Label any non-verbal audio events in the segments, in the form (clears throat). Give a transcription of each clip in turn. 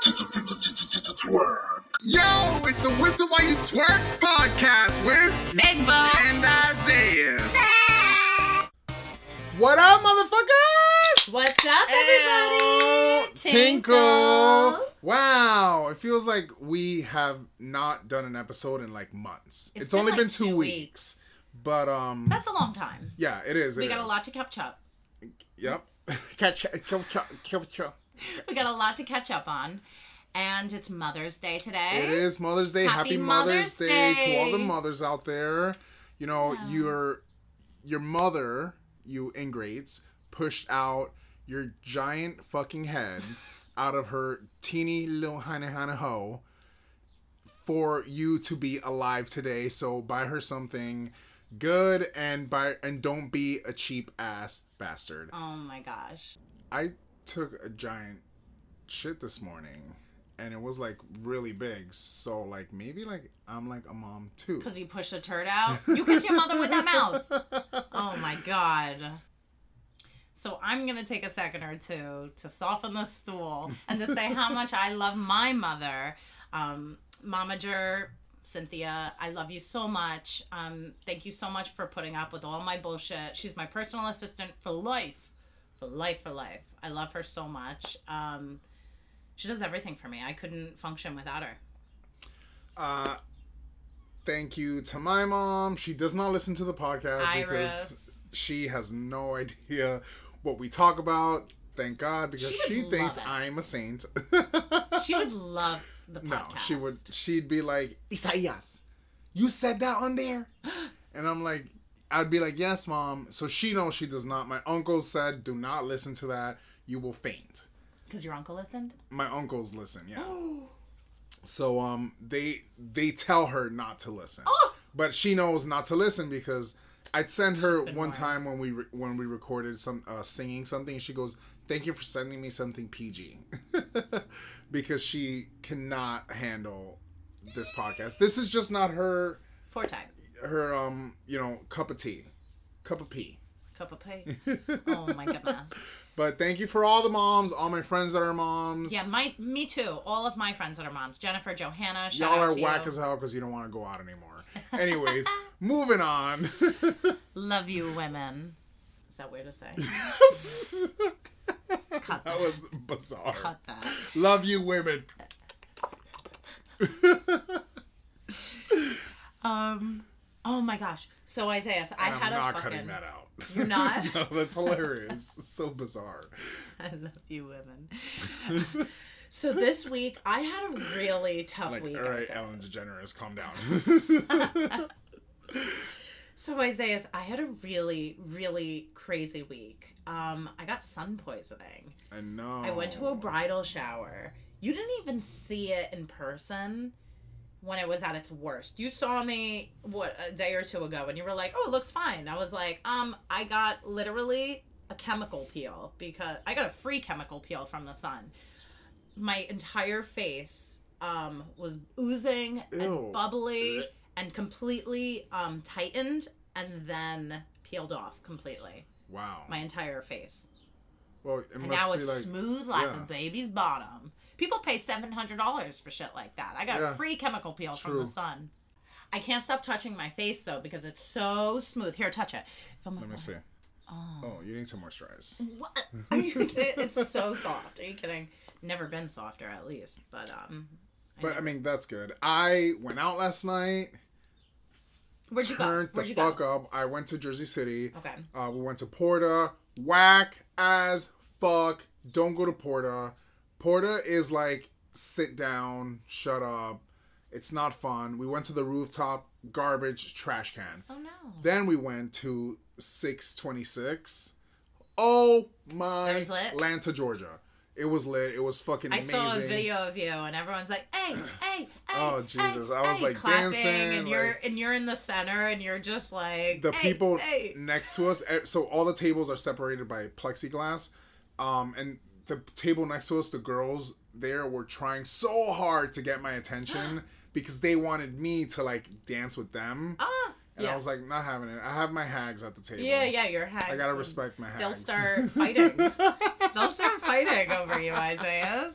Twerk. Yo, it's the Whistle While You Twerk podcast with Big Bo. and Isaiah. What up, motherfuckers? What's up, everybody? Tinkle. Wow, it feels like we have not done an episode in like months. It's, It's been only like been two, two weeks. weeks. But um That's a long time. yeah, it is. We it got a is. lot to catch up. Yep. (laughs) Catch kill kill kill kill. (laughs) We got a lot to catch up on. And it's Mother's Day today. It is Mother's Day. Happy, Happy Mother's, Mother's Day. to all the mothers out there. You know, your your mother, you ingrates, pushed out your giant fucking head (laughs) out of her teeny little hana hana ho for you to be alive today. So buy her something good and buy and don't be a cheap ass bastard. Oh my gosh. I took a giant shit this morning and it was like really big. So like maybe like I'm like a mom too. Because you pushed a turd out? You kiss your mother with that mouth. Oh my god. So I'm gonna take a second or two to soften the stool and to say how much I love my mother, um, Momager, Cynthia. I love you so much. Um, thank you so much for putting up with all my bullshit. She's my personal assistant for life, life, for life. I love her so much. Um, she does everything for me. I couldn't function without her. Uh thank you to my mom. She does not listen to the podcast because she has no idea what we talk about. Thank God because She she, thinks. I'm a saint. She would (laughs) love the podcast. No, she would. She'd be like, Isaias, you said that on there, (gasps) and I'm like, I'd be like, yes, mom. So she knows she does not. My uncle said, do not listen to that. You will faint. Because your uncle listened? My uncles listen, yeah. (gasps) so um, they they tell her not to listen, Oh! but she knows not to listen because. I'd send her one time when we re- when we recorded some uh, singing something. She goes, "Thank you for sending me something PG," (laughs) because she cannot handle this podcast. This is just not her Four time. Her um you know cup of tea, cup of pee. Cup of pee. oh my goodness. (laughs) But thank you for all the moms, all my friends that are moms. Yeah, my me too. All of my friends that are moms. Jennifer, Johanna, shout Y'all are whack you. as hell because you don't want to go out anymore. (laughs) Anyways, moving on. (laughs) Love you, women. Is that weird to say? Cut that that. was bizarre. Cut that. Love you, women. Um. Oh my gosh. So Isaiah, I And had I'm a not fucking. cutting that out. You're not? (laughs) no, that's hilarious. So bizarre. (laughs) I love you, women. (laughs) so this week I had a really tough Like, week. all right. Ellen DeGeneres, calm down. So Isaiah, I had a really, really crazy week. Um, I got sun poisoning. I know. I went to a bridal shower. You didn't even see it in person when it was at its worst. You saw me what a day or two ago and you were like, "Oh, it looks fine." I was like, "Um, I got literally a chemical peel because I got a free chemical peel from the sun. My entire face um was oozing Ew. and bubbly and completely um tightened and then peeled off completely. Wow. My entire face. well, it And now it's like smooth like yeah. a baby's bottom. People pay seven hundred dollars for shit like that. I got Yeah. free chemical peel from the sun. I can't stop touching my face though because it's so smooth. Here, touch it. Let me see. Oh, you need to moisturize. What? (laughs) Are you kidding? It's so soft. Are you kidding? Never been softer, at least. But um, But I mean, that's good. I went out last night. where'd you go? Turned Where'd the you fuck go? up. I went to Jersey City. Okay. Uh, we went to Porta. Whack as fuck. Don't go to Porta. Porta is like sit down, shut up. It's not fun. We went to the rooftop garbage trash can. Oh no. Then we went to 626. Oh my That was lit? Atlanta, Georgia. It was lit. It was fucking I amazing. saw a video of you, and everyone's like, "Hey, hey, (clears throat) hey!" Oh, Jesus. hey, I was, hey," like, dancing, and you're like- and you're in the center, and you're just like the "Hey, people hey." next to us eh, so all the tables are separated by plexiglass um and the table next to us the girls there were trying so hard to get my attention (gasps) because they wanted me to like dance with them Ah, and yeah. i was like not having it i have my hags at the table yeah, yeah, you're hags. i gotta respect my hags They'll start (laughs) fighting. They'll start fighting over you, Isaiah.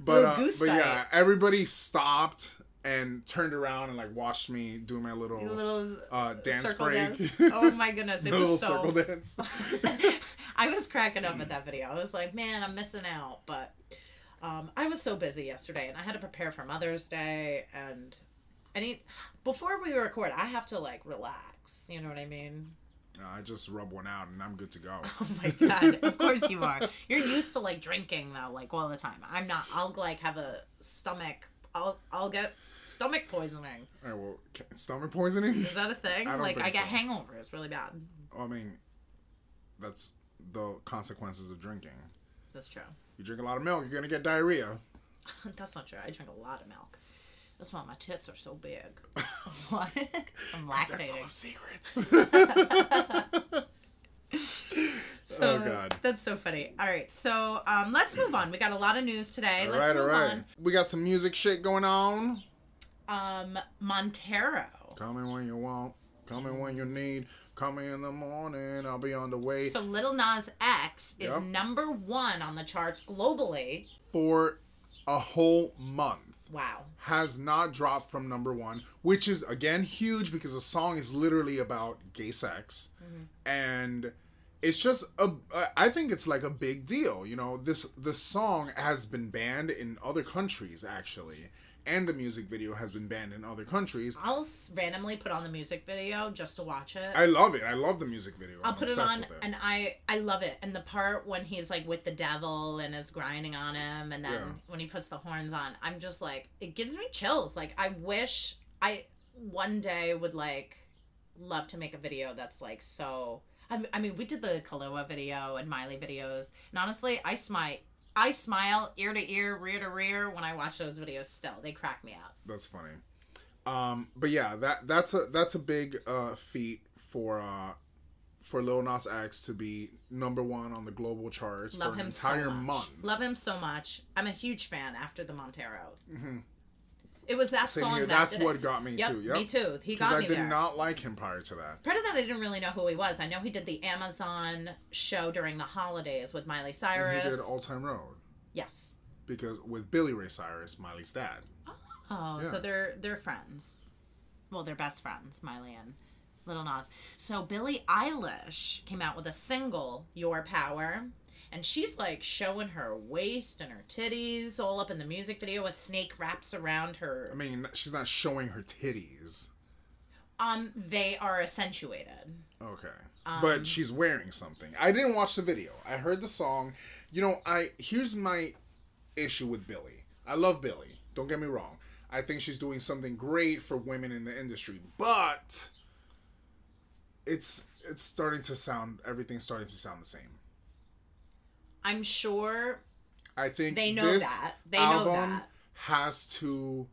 but uh, but yeah, everybody stopped and turned around and like watched me do my little, little uh, dance break. dance. (laughs) Oh my goodness, it little was so. circle (laughs) dance. (laughs) I was cracking up at that video. I was like, man, I'm missing out. But um, I was so busy yesterday, and I had to prepare for Mother's Day, and I need before we record, I have to like relax. You know what I mean? I just rub one out and I'm good to go. Oh my god! Of course you are. You're used to like drinking though, like all the time. I'm not. I'll like have a stomach. I'll I'll get stomach poisoning. All right, well, stomach poisoning. Is that a thing? (laughs) I like I get so. hangovers really bad. I mean, that's the consequences of drinking. That's true. You drink a lot of milk, you're gonna get diarrhea. (laughs) That's not true. I drink a lot of milk. That's why my tits are so big. (laughs) what? I'm lactating. secrets. So, Oh, God. That's so funny. All right, so um, let's move on. We got a lot of news today. all let's right, all move right. We got some music shit going on. Um, Montero. Call me when you want. Call me when you need. Call me in the morning. I'll be on the way. So Lil Nas X is Yep. number one on the charts globally. for a whole month. Wow. Has not dropped from number one, which is again huge because the song is literally about gay sex, and it's just a. I think it's like a big deal. You know, this the song has been banned in other countries actually, and the music video has been banned in other countries. I'll randomly put on the music video just to watch it. I love it. I love the music video. I'll I'm put it on, it. and I I love it. And the part when he's like with the devil and is grinding on him, and then Yeah. when he puts the horns on, I'm just like, it gives me chills. Like I wish I one day would like love to make a video that's like so. I, mean, we did the Kahlua video and Miley videos, and honestly, I smile. I smile ear to ear, rear to rear when I watch those videos. Still, they crack me up. That's funny. Um, but yeah, that that's a that's a big uh, feat for uh, for Lil Nas X to be number one on the global charts Love for an entire so month. Love him so much. I'm a huge fan after the Montero. It was that. Same song that That's what it. got me Yep, too. Yep. me too. He Because got I did there. not like him prior to that. Part of that, I didn't really know who he was. I know he did the Amazon show during the holidays with Miley And Cyrus. he did Old Town Road yes. because with Billy Ray Cyrus, Miley's dad. Oh, Yeah. so they're they're friends. Well, they're best friends, Miley and Lil Nas. So Billie Eilish came out with a single, "Your Power," and she's like showing her waist and her titties all up in the music video. A snake wraps around her. I mean, she's not showing her titties. Um, they are accentuated. Okay. Um, but she's wearing something. I didn't watch the video. I heard the song. You know, I here's my issue with Billie. I love Billie. Don't get me wrong. I think she's doing something great for women in the industry, but it's it's starting to sound everything's starting to sound the same. I'm sure I think They know this that. They know that. has to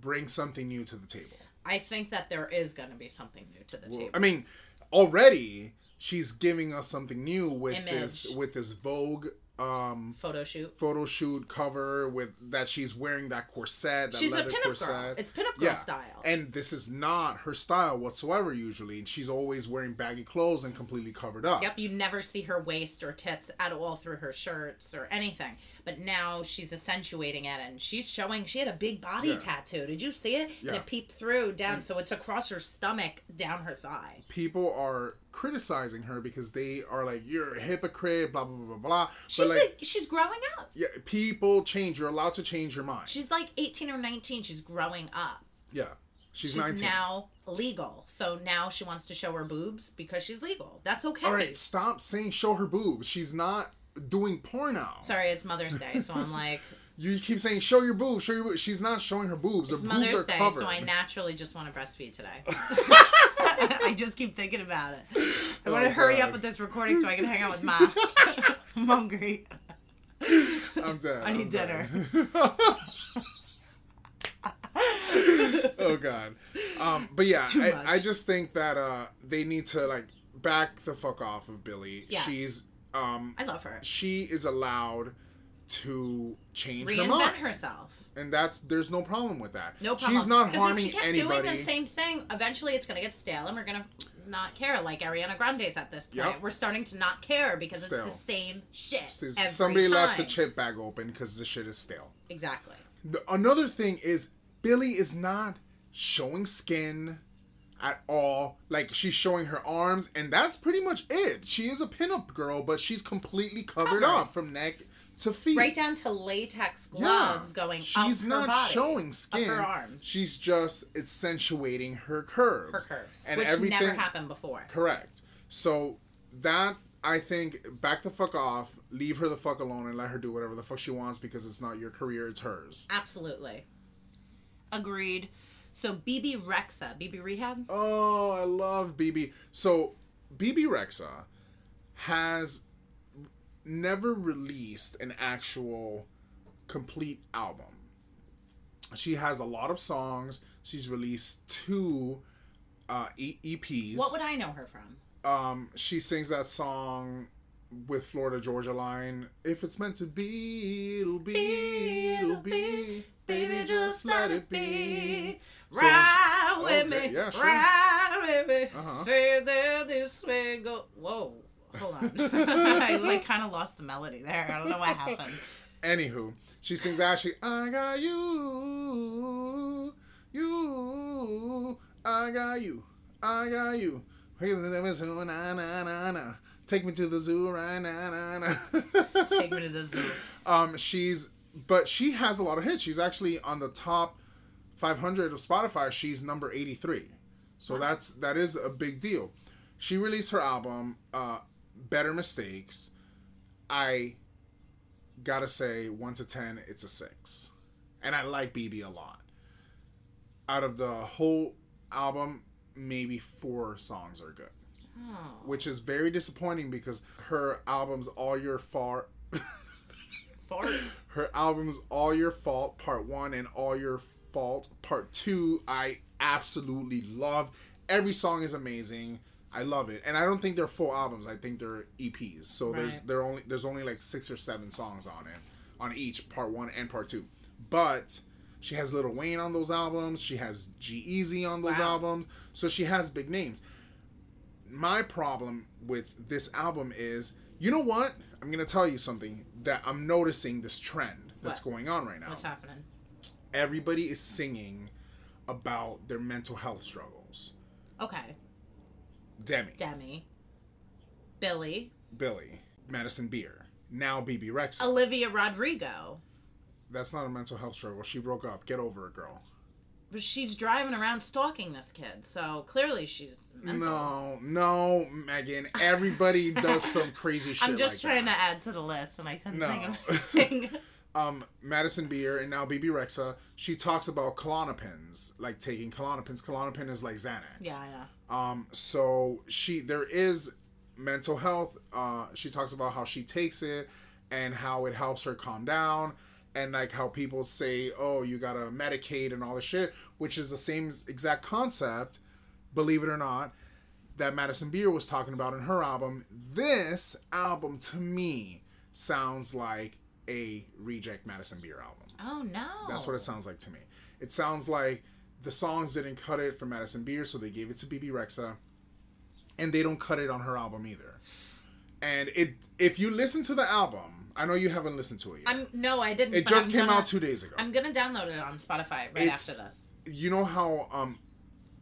bring something new to the table. I think that there is going to be something new to the table. I mean, already she's giving us something new with this with this Vogue um Photo shoot. photo shoot cover with that she's wearing that corset. That She's a pinup corset. girl. It's pinup girl style. And this is not her style whatsoever usually. And she's always wearing baggy clothes and completely covered up. Yep, you never see her waist or tits at all through her shirts or anything. But now she's accentuating it and she's showing she had a big body Yeah. tattoo. Did you see it? Yeah. And it peeped through down, so it's across her stomach, down her thigh. People are criticizing her because they are like, You're a hypocrite, blah blah blah blah blah. She's but like, like, she's growing up. yeah, people change. You're allowed to change your mind. She's like 18 or 19. She's growing up. yeah. She's, She's 19. now legal. So now she wants to show her boobs because she's legal. That's okay. All right, stop saying show her boobs. She's not doing porn now. Sorry, it's Mother's Day, so I'm like, (laughs) You keep saying show your boobs, show your boobs. She's not showing her boobs. it's her boobs are Day, covered. so I naturally just want to breastfeed today. (laughs) (laughs) I just keep thinking about it. I want to Oh, hurry God. up with this recording so I can hang out with Ma. (laughs) I'm hungry. I'm dead. I need I'm dinner. oh god. Um, but yeah, I. I just think that uh, they need to like back the fuck off of Billie. Yes. She's um, I love her. she is allowed to change her Reinvent mind. herself. And that's there's no problem with that. No problem. She's not harming if she kept anybody. doing the same thing, eventually it's gonna get stale, and we're gonna not care. Like Ariana Grande's at this point, Yep. we're starting to not care because Stale. it's the same shit every Somebody time. left the chip bag open because the shit is stale. Exactly. The, another thing is Billie is not showing skin at all. Like she's showing her arms, and that's pretty much it. She is a pinup girl, but she's completely covered, Covered. up from neck to feet. Right down to latex Yeah. gloves going She's up not her body, showing skin. up her arms, She's just accentuating her curves. her curves, and which everything. never happened before. Correct. So that I think back the fuck off, leave her the fuck alone, and let her do whatever the fuck she wants because it's not your career, it's hers. Absolutely. Agreed. So Bebe Rexha, BB Rehab. Oh, I love BB. So Bebe Rexha has never released an actual complete album. She has a lot of songs. She's released two uh, e- EPs. What would I know her from? um she sings that song with Florida Georgia line if it's meant to be it'll be it'll be baby just let it be So Ride she- with okay, me, yeah, sure. ride with me. Uh-huh. Say there, this way, go. Whoa, hold on. (laughs) I like kind of lost the melody there. I don't know what happened. anywho she sings she I got you you I got you I got you na, na, na, na. Take me to the zoo right now. Na, na. (laughs) Take me to the zoo. Um, she's but she has a lot of hits. She's actually on the top 500 of Spotify. She's number 83, so that's that is a big deal. She released her album, uh, Better Mistakes. I gotta say, one to ten, it's a six, and I like BB a lot. Out of the whole album, maybe four songs are good, Oh. which is very disappointing because her albums, All Your Far. Fart. (laughs) her albums all your fault part one and all your fault part two i absolutely love every song is amazing i love it and i don't think they're full albums i think they're eps so there's Right. there only there's only like six or seven songs on it on each part one and part two but she has Lil Wayne on those albums. She has G-Eazy on those Wow. albums. So she has big names. My problem with this album is, you know what? I'm gonna tell you something that I'm noticing this trend that's What? going on right now. What's happening? Everybody is singing about their mental health struggles. Okay. Demi, Demi. Billie. Billie, Madison Beer, now BB Rex. Olivia Rodrigo. That's not a mental health struggle. She broke up. Get over it, girl. But she's driving around stalking this kid, so clearly she's mental. No, no, Megan. Everybody (laughs) does some crazy shit. I'm just like trying that. to add to the list, and I couldn't No. think of (laughs) anything. (laughs) um Madison Beer and now Bebe Rexha, she talks about Klonopins, like taking Klonopins. Klonopin is like Xanax. yeah, I know. Um so she there is mental health. Uh she talks about how she takes it and how it helps her calm down and like how people say, "Oh, you got to medicate and all this shit," which is the same exact concept, believe it or not, that Madison Beer was talking about in her album. This album to me sounds like a reject Madison Beer album. Oh no. That's what it sounds like to me. It sounds like the songs didn't cut it for Madison Beer, so they gave it to Bebe Rexha, and they don't cut it on her album either. And it, if you listen to the album, I know you haven't listened to it yet. I'm no, I didn't. it just I'm came gonna- out two days ago. I'm gonna download it on Spotify right It's- after this. you know how um,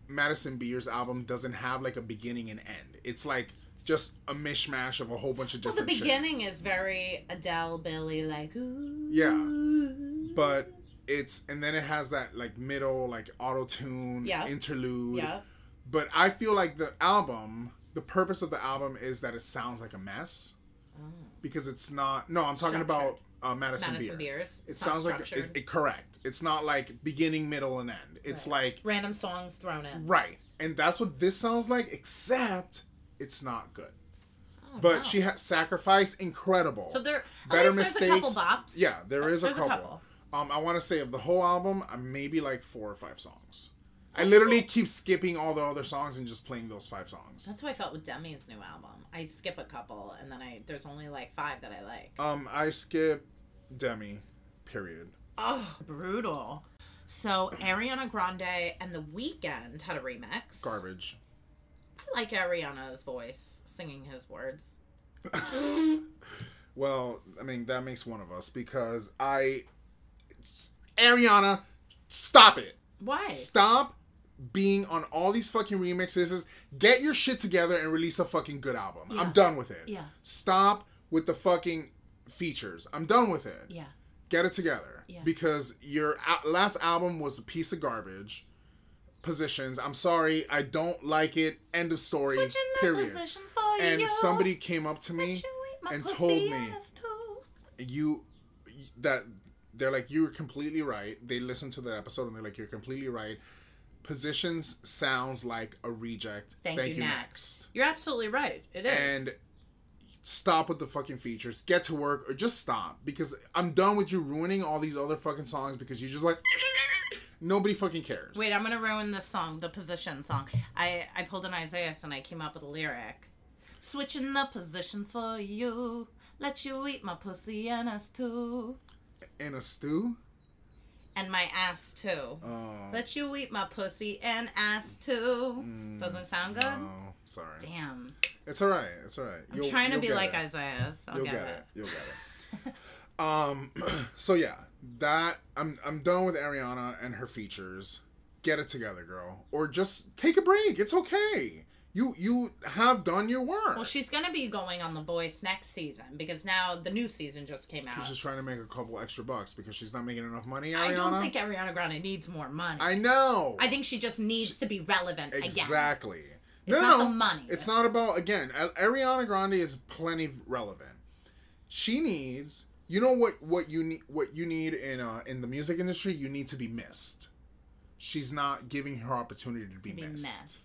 Madison Beer's album doesn't have like a beginning and end. It's like just a mishmash of a whole bunch of different. Well, the different. shit. beginning is very Adele, Billie, like ooh. Yeah. but it's and then it has that like middle like auto tune Yeah. interlude. Yeah. But I feel like the album, the purpose of the album is that it sounds like a mess because it's not. No, I'm talking about uh, Madison, Madison Beer. Beers. It It's sounds like it, it, correct. It's not like beginning, middle, and end. It's Right. like Random songs thrown in. right, and that's what this sounds like. Except it's not good. Oh, But wow. she has sacrifice incredible. So there, Better at least there's a couple bops. Yeah, there is a a couple. Um, I want to say of the whole album, uh, maybe like four or five songs. I literally keep skipping all the other songs and just playing those five songs. That's how I felt with Demi's new album. I skip a couple, and then I there's only like five that I like. Um, I skip Demi. Period. Oh, brutal. So Ariana Grande and The Weeknd had a remix. Garbage. I like Ariana's voice singing his words. (laughs) Well, I mean that makes one of us because I, Ariana, stop it. Why? Stop being on all these fucking remixes. Get your shit together and release a fucking good album. Yeah. I'm done with it. Yeah. Stop with the fucking features. I'm done with it. Yeah. Get it together. Yeah. Because your last album was a piece of garbage. Positions. I'm sorry. I don't like it. End of story. Period. positions for And you. somebody came up to me you eat my and told me you that they're like you were completely right. They listen to the episode and they're like you're completely right. Positions sounds like a reject. Thank, you, next. You're absolutely right. It is. And stop with the fucking features. Get to work or just stop because I'm done with you ruining all these other fucking songs because you just like (laughs) nobody fucking cares. Wait, I'm gonna ruin this song, the position song. I I pulled an Isaiah and I came up with a lyric. Switching the positions for you. Let you eat my pussy and us too. In a stew? And my ass too. Oh. Let you eat my pussy and ass too. Doesn't sound good? Oh, sorry. Damn. It's all right. It's all right. I'm trying to be like Isaiah. So I'll You'll get, get it. it. You'll get it. (laughs) um. (clears throat) So yeah, that I'm I'm done with Ariana and her features. Get it together, girl, or just take a break. It's okay. You you have done your work. Well, she's gonna be going on The Voice next season because now the new season just came out. She's just trying to make a couple extra bucks because she's not making enough money. Ariana. I don't think Ariana Grande needs more money. I know. I think she just needs to be relevant again. Exactly. It's no, not no, the money. It's It's- not about again. Ariana Grande is plenty relevant. She needs. You know what? What you need? What you need in uh in the music industry? You need to be missed. She's not giving her opportunity to be, To be missed. missed.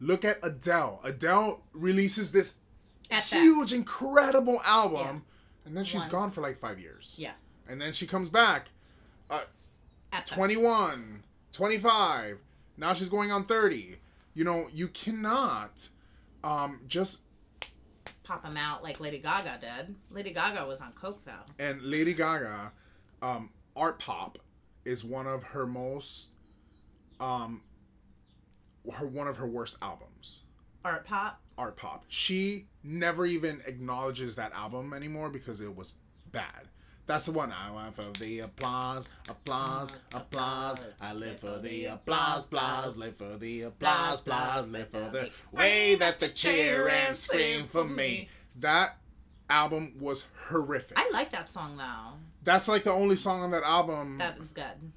Look at Adele. Adele releases this At that- huge, incredible album, Yeah. and then she's Once. gone for like five years. Yeah. And then she comes back. At that. 21, 25. Now she's going on 30. You know, you cannot um, just. Pop them out like Lady Gaga did. Lady Gaga was on coke though. And Lady Gaga, um, Art Pop is one of her most. Um, her one of her worst albums. Art pop. Art Pop. She never even acknowledges that album anymore because it was bad. That's the one I want for the applause, applause, applause. I live for the applause, applause, live for the applause, applause, live for the way that the cheer and scream for me. That album was horrific. I like that song though. That's like the only song on that album. That was good.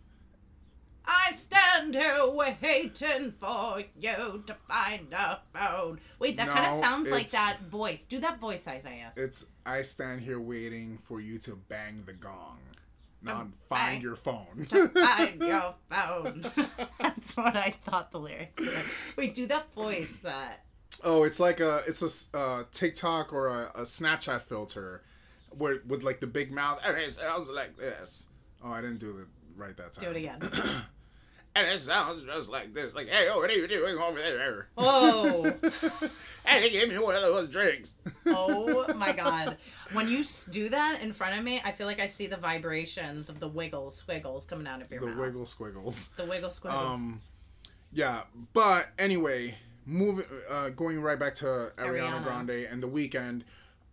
I stand here waiting for you to find a phone. Wait, that kind of sounds like that voice. Do that voice, Isaiah. It's I stand here waiting for you to bang the gong, not Um, find bang. your phone. to find (laughs) your phone. (laughs) That's what I thought the lyrics were. Wait, do that voice that. Oh, it's like a it's a uh, TikTok or a, a Snapchat filter, where with like the big mouth. It sounds like this. Oh, I didn't do it right that time. Do it again. (clears throat) And it sounds just like this. Like, hey, oh, what are you doing over there? Oh, (laughs) Hey, give me one of those drinks. oh (laughs) my god. When you do that in front of me, I feel like I see the vibrations of the wiggle squiggles coming out of your the mouth. The wiggle squiggles. The wiggle squiggles. Um, yeah, but anyway, moving, uh, going right back to Ariana, Ariana. Grande and the Weeknd.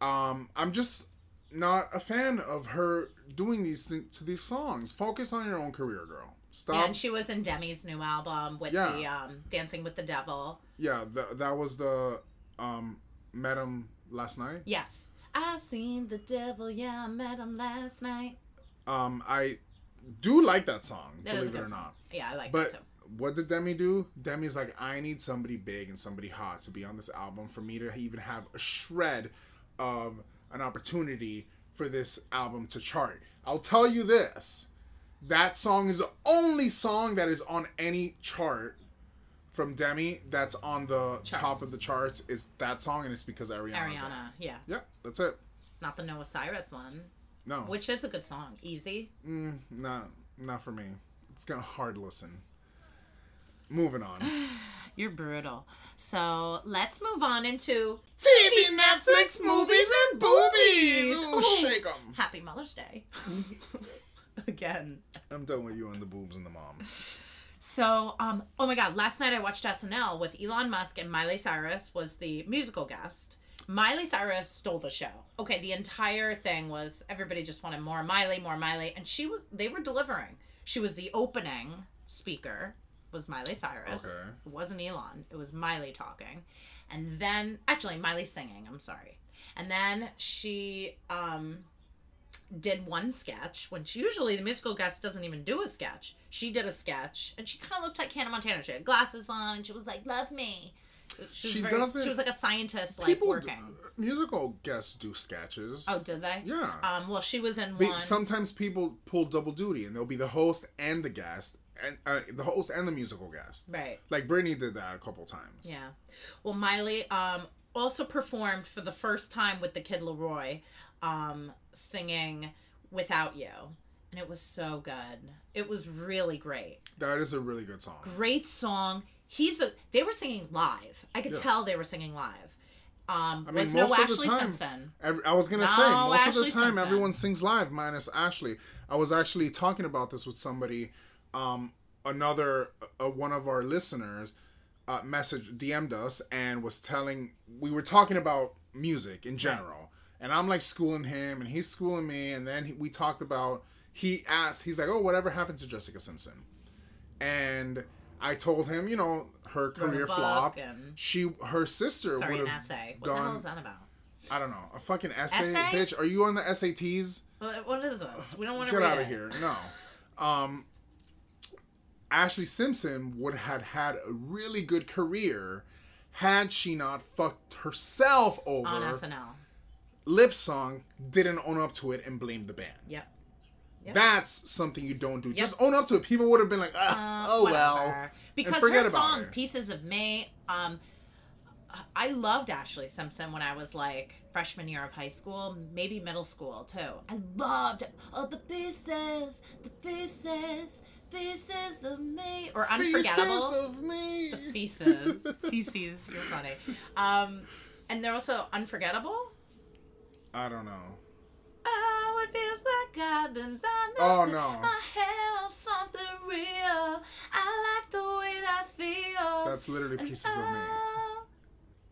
Um, I'm just not a fan of her doing these th- to these songs. Focus on your own career, girl. Stop. and she was in Demi's new album with Yeah. the um, Dancing with the Devil. yeah, th- that was the um, met him last night. Yes. I seen the devil, yeah, I met him last night. Um, I do like that song, That believe it or song. not. Yeah, I like But that too. what did Demi do? Demi's like, I need somebody big and somebody hot to be on this album for me to even have a shred of an opportunity for this album to chart. I'll tell you this. That song is the only song that is on any chart from Demi that's on the top of the charts is that song and it's because Ariana. Ariana, yeah. Yep, that's it. Not the Noah Cyrus one, No. which is a good song. Easy. Mm, not not for me. It's gonna hard listen. Moving on. (sighs) You're brutal. So let's move on into TV, Netflix, movies, and boobies. Ooh, Ooh. shake 'em. Happy Mother's Day. (laughs) (laughs) Again. I'm done with you and the boobs and the moms. So, um, oh my God, last night I watched SNL with Elon Musk and Miley Cyrus was the musical guest. Miley Cyrus stole the show. Okay, the entire thing was everybody just wanted more Miley, more Miley, and she was they were delivering. She was the opening speaker was Miley Cyrus. Okay. It wasn't Elon. It was Miley talking. And then actually Miley singing, I'm sorry. And then she um did one sketch when she usually the musical guest doesn't even do a sketch. She did a sketch and she kind of looked like Hannah Montana. She had glasses on and she was like, "Love me." She was, She very, doesn't- she was like a scientist, like working. d- musical guests do sketches. oh, did they? Yeah. Um. Well, she was in Be- one. sometimes people pull double duty, and they'll be the host and the guest, and uh, the host and the musical guest. right. Like Britney did that a couple times. Yeah. Well, Miley um also performed for the first time with the Kid LAROI, um, singing "Without You," and it was so good. It was really great. That is a really good song. great song. He's a. They were singing live. I could Yeah. tell they were singing live. Um, I mean, was no most of the Ashlee time- Simpson. Every, I was gonna No, say most Ashlee of the time Simpson. everyone sings live minus Ashlee. I was actually talking about this with somebody. Um, another uh, one of our listeners uh, message DM'd us and was telling we were talking about music in general, and I'm like schooling him and he's schooling me, and then he, we talked about he asked he's like, oh, whatever happened to Jessica Simpson, and I told him, you know, her career flopped. She her sister Sorry, would an have essay. What the hell is that about? I don't know. A fucking essay, Essay? bitch. Are you on the SATs? What, what is this? We don't want to Get out it. of here. No. Um Ashlee Simpson would have had a really good career had she not fucked herself over. On SNL. Lip song, didn't own up to it and blamed the band. Yep. Yep. That's something you don't do. Just own up to it. People would have been like, ah, Uh, oh well. Because her song it. "Pieces of Me," um, I loved Ashlee Simpson when I was like freshman year of high school, maybe middle school too. I loved all the pieces, the pieces, pieces of me, or unforgettable. Pieces of me. the feces, feces. You're funny. Um, and they're also unforgettable. I don't know. Oh, it feels like I've been done. Oh, no. I have something real. I like the way that feels. That's literally pieces of me. Oh,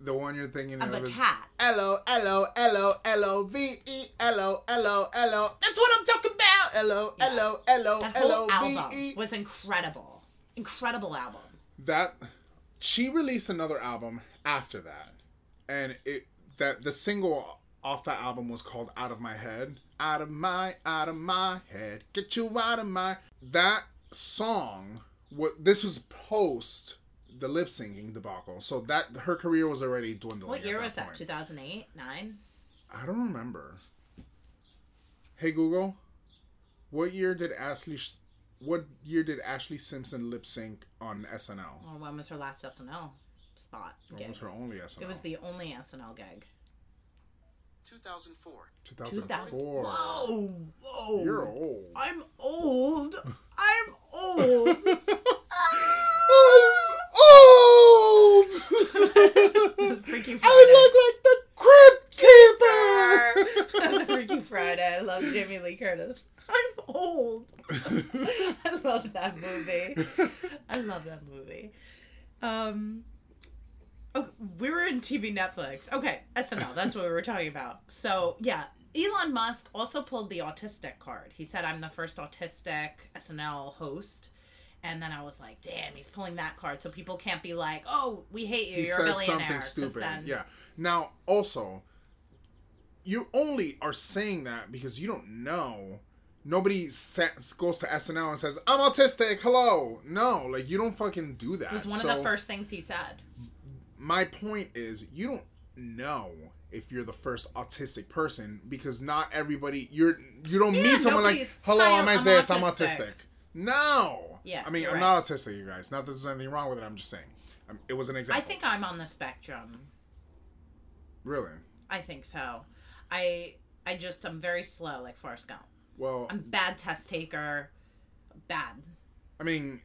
The one you're thinking Of of a is cat. L O L O L O L O V E L O L O L O. That's what I'm talking about. L O L O L O L O V E. was incredible. Incredible album. That she released another album after that, and it that the single off that album was called "Out of My Head." Out of my, out of my head, get you out of my. That song, what this was post the lip syncing debacle, so that her career was already dwindling. What at year was that? point. 2008? 9? I don't remember. Hey Google, what year did Ashlee? What year did Ashlee Simpson lip sync on SNL? Or when was her last SNL spot? Gig? was her only SNL? It was the only SNL gig. 2004. 2004. Whoa! Whoa! You're old. I'm old. I'm old. (laughs) I'm old. (laughs) Freaky Friday. I look like the Crypt Keeper. (laughs) Freaky Friday. I love Jamie Lee Curtis. I'm old. I love that movie. I love that movie. Um, okay, we were in TV Netflix. Okay, SNL. That's what we were talking about. So yeah, Elon Musk also pulled the autistic card. He said, "I'm the first autistic SNL host." And then I was like, "Damn, he's pulling that card, so people can't be like, oh, we hate you. he You're a billionaire." something stupid. then- Yeah. Now, also, you only are saying that because you don't know. Nobody goes to SNL and says, "I'm autistic." Hello. No, like you don't fucking do that. It was one So, of the first things he said. My point is, you don't know if you're the first autistic person because not everybody. You're you don't Yeah, meet someone like, "Hello, "Hi, I'm I'm Isaiah. I'm autistic." autistic." No. Yeah, I mean, I'm right. not autistic, you guys. Not that there's anything wrong with it. I'm just saying. Um, it was an I think I'm on the spectrum. Really. I think so. I I just I'm very slow, like Forrest Gump. Well, I'm bad test taker. Bad. I mean,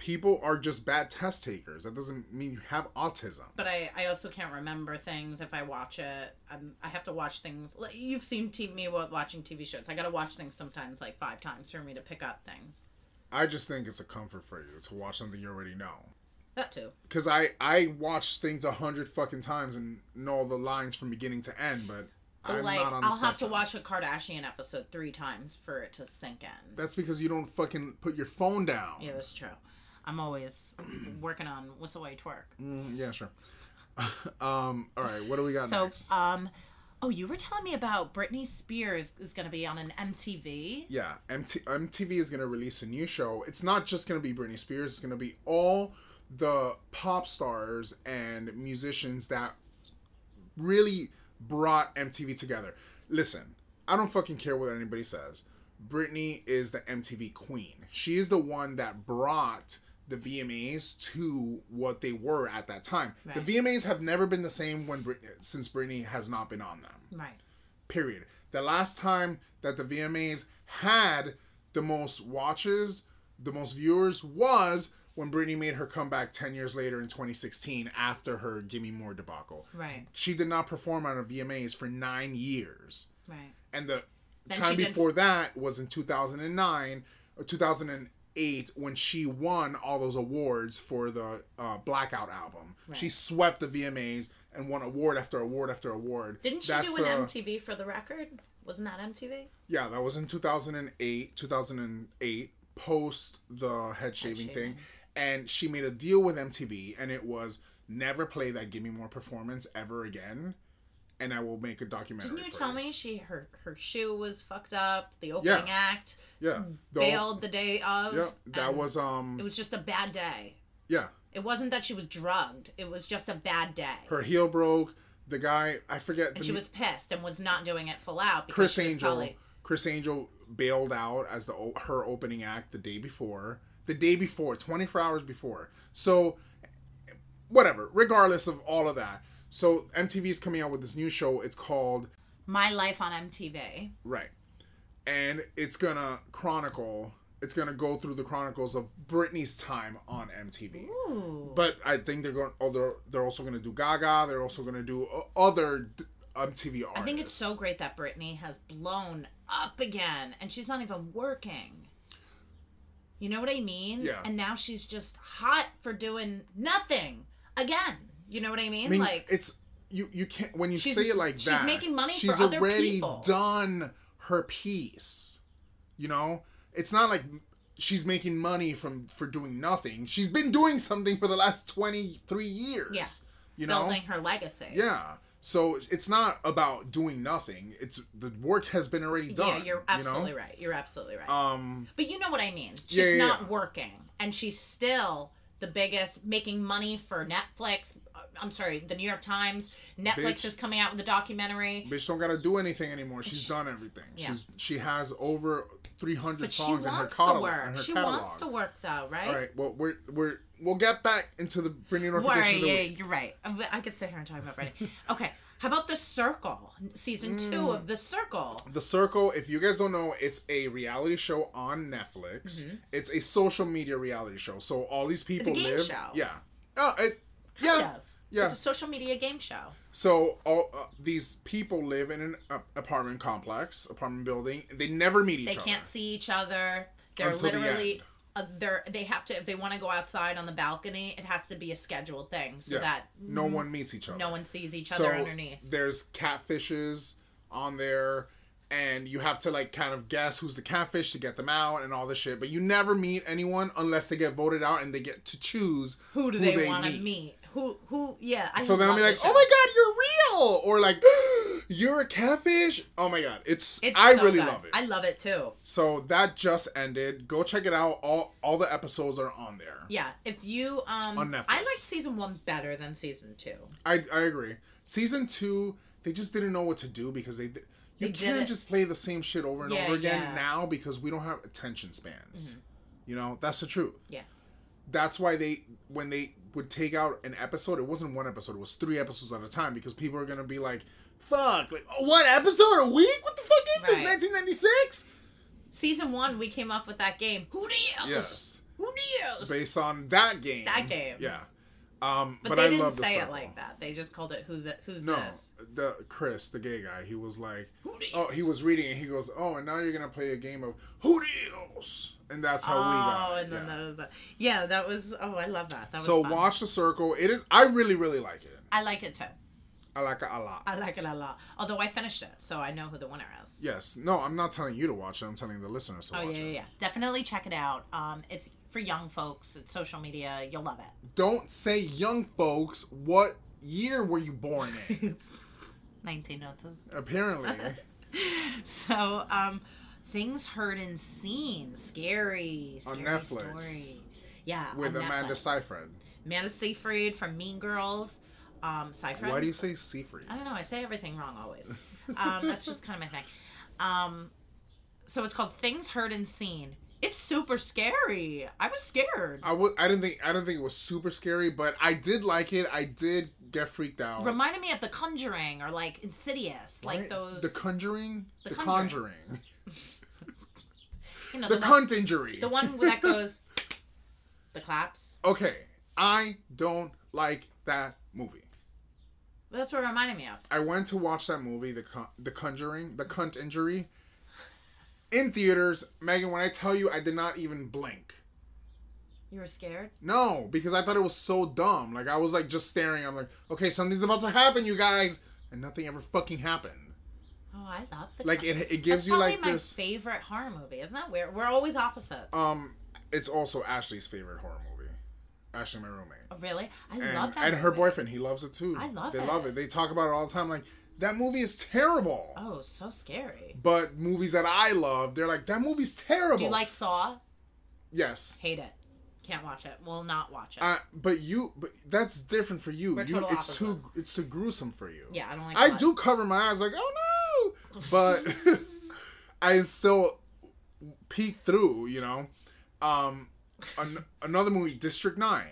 people are just bad test takers. That doesn't mean you have autism. But I, I also can't remember things if I watch it. I'm, I have to watch things. You've seen t- me watching TV shows. I got to watch things sometimes like five times for me to pick up things. I just think it's a comfort for you to watch something you already know. That too. Because I I watch things a hundred fucking times and know the lines from beginning to end, but But I'm like, not on the I'll have to watch a Kardashian episode three times for it to sink in. That's because you don't fucking put your phone down. Yeah, that's true. I'm always working on whistle while you twerk. Mm, yeah, sure. (laughs) um. All right. What do we got So, next? um, oh, you were telling me about Britney Spears is going to be on an MTV. yeah, MT- MTV is gonna release a new show. It's not just gonna be Britney Spears. It's gonna be all the pop stars and musicians that really brought MTV together. Listen, I don't fucking care what anybody says. Britney is the MTV queen. She is the one that brought the VMAs to what they were at that time. Right. The VMAs have never been the same when Brit- since Britney has not been on them Right. period. The last time that the VMAs had the most watches, the most viewers was when Britney made her comeback 10 years later in 2016 after her Gimme More debacle. Right. She did not perform on a VMAs for nine years. Right. And the Then time she did- before that was in 2009 or 2008 when she won all those awards for the uh, Blackout album. She swept the VMAs and won award after award after award. Didn't she That's do an the- MTV for the record? Wasn't that MTV? yeah, that was in 2008, 2008, post the head shaving thing. shaving. And she made a deal with MTV, and it was never play that Give Me More performance ever again, and I will make a documentary. Didn't you tell me she her her shoe was fucked up? The opening Yeah. act Yeah. The- bailed the day of. Yeah, that was, um, It was just a bad day. yeah. It wasn't that she was drugged. It was just a bad day. Her heel broke. The guy, I forget. and the she n- was pissed and was not doing it full out because Criss Angel. probably Criss Angel bailed out as the her opening act the day before. The day before, 24 hours before. So, whatever. Regardless of all of that. So MTV is coming out with this new show. It's called My Life on MTV. Right, and it's gonna chronicle. It's gonna go through the chronicles of Britney's time on MTV. Ooh. But I think they're going. Oh, they're they're also gonna do Gaga. They're also gonna do uh, other MTV artists. I think it's so great that Britney has blown up again and she's not even working. You know what I mean? Yeah. And now she's just hot for doing nothing again. You know what I mean? I mean, like it's you. You can't when you say it like she's that. She's making money for she's already done her piece. You know, it's not like she's making money from for doing nothing. She's been doing something for the last twenty three years. Yeah. you know. building her legacy. Yeah. So it's not about doing nothing. It's the work has been already done. Yeah, you're absolutely you right. You're absolutely right. Um. But you know what I mean. She's Yeah, yeah, not yeah. working, and she's still the biggest, making money for Netflix. Uh, I'm sorry, the New York Times. Netflix Bitch. is coming out with a documentary. Bitch don't gotta do anything anymore. She's done everything. Yeah. She's she has over three hundred But she songs in her wants catalog. to in work. her She catalog. wants to work, though, right? All right. Well, we're we're we'll get back into the Britney North Right, yeah, you're right. I I could sit here and talk about Britney. (laughs) Okay, how about The Circle? Season Mm. two of The Circle. The Circle. If you guys don't know, it's a reality show on Netflix. It's a social media reality show. So all these people Mm-hmm. game live. show. Yeah. Oh, it. Kind Yeah. of. Yeah. It's a social media game show. So all uh, these people live in an uh, apartment complex, apartment building. They never meet each They other. They can't see each other. They're Until the literally. end. Uh, they're they have to if they want to go outside on the balcony it has to be a scheduled thing so Yeah. that no one meets each other. no one sees each so other underneath there's catfishes on there and you have to like kind of guess who's the catfish to get them out and all this shit but you never meet anyone unless they get voted out and they get to choose who do they, want to meet who who yeah I so then i'll be like oh my god you're real or like (gasps) you're a catfish oh my god it's, it's i so really good. love it I love it too so that just ended go check it out all all the episodes are on there yeah if you um On Netflix. I like season one better than season two I, I agree. Season two, they just didn't know what to do because they you They can't just play the same shit over and Yeah, over again yeah. Mm-hmm. now because we don't have attention spans. You know, that's the truth. yeah That's why they when they would take out an episode, it wasn't one episode, it was three episodes at a time because people are gonna be like, "Fuck, like oh, one episode a week? What the fuck is this? 1996?" season one we came up with that game who you Yes. Who deals? based on that game. That game. Yeah. Um, but, but, they I didn't say it like that. They just called it who the who's No, this? the Chris, the gay guy, he was like, oh, he was reading, and he goes, oh, and now you're gonna play a game of who deals, and that's how we got. oh, and then yeah. that was that. Yeah, that was. Oh, I love that. That So fun. watch the circle. It is. I really, really like it. I like it too. I like it a lot. I like it a lot. Although I finished it, so I know who the winner is. Yes. No, I'm not telling you to watch it. I'm telling the listeners to Oh watch yeah, it. yeah, yeah. Definitely check it out. Um, it's for young folks. It's social media. You'll love it. Don't say young folks. What year were you born in? (laughs) 1902. Apparently. (laughs) So, um, things heard and seen, scary, On scary Netflix. story. Yeah, With on Amanda Netflix. Seyfried. Amanda Seyfried from Mean Girls. Um, Seyfried. Why do you say Seyfried? I don't know. I say everything wrong always. Um, that's just kind of my thing. Um, so it's called Things Heard and Seen. It's super scary. I was scared. I w- I didn't think I don't think it was super scary, but I did like it. I did get freaked out. Reminded me of The Conjuring or like Insidious, like those. The Conjuring. The The, Conjuring. Conjuring. (laughs) you know, The the, cunt injury. the one that goes. (laughs) The claps. Okay, I don't like that movie. That's what it reminded me of. I went to watch that movie, The Con- The Conjuring, The Cunt Injury, in theaters. Megan, when I tell you, I did not even blink. You were scared. No, because I thought it was so dumb. Like I was like just staring. I'm like, okay, something's about to happen, you guys, and nothing ever fucking happened. Oh, I love the. Like it, it That's gives you probably like my this. favorite horror movie. Isn't that weird? We're always opposites. Um, it's also Ashley's favorite horror movie. Ashley, my roommate. Oh, really? I and, love that. and her boyfriend he loves it too I love they it. love it they talk about it all the time like that movie is terrible Oh, so scary. but movies that i love they're like that movie's terrible Do you like Saw? yes Hate it. Can't watch it. Will not watch it. uh, but you but that's different for you We're you total it's too it's too gruesome for you yeah, I don't like. It. I blood. do cover my eyes like oh no (laughs) but (laughs) i still peek through you know um an- another movie district 9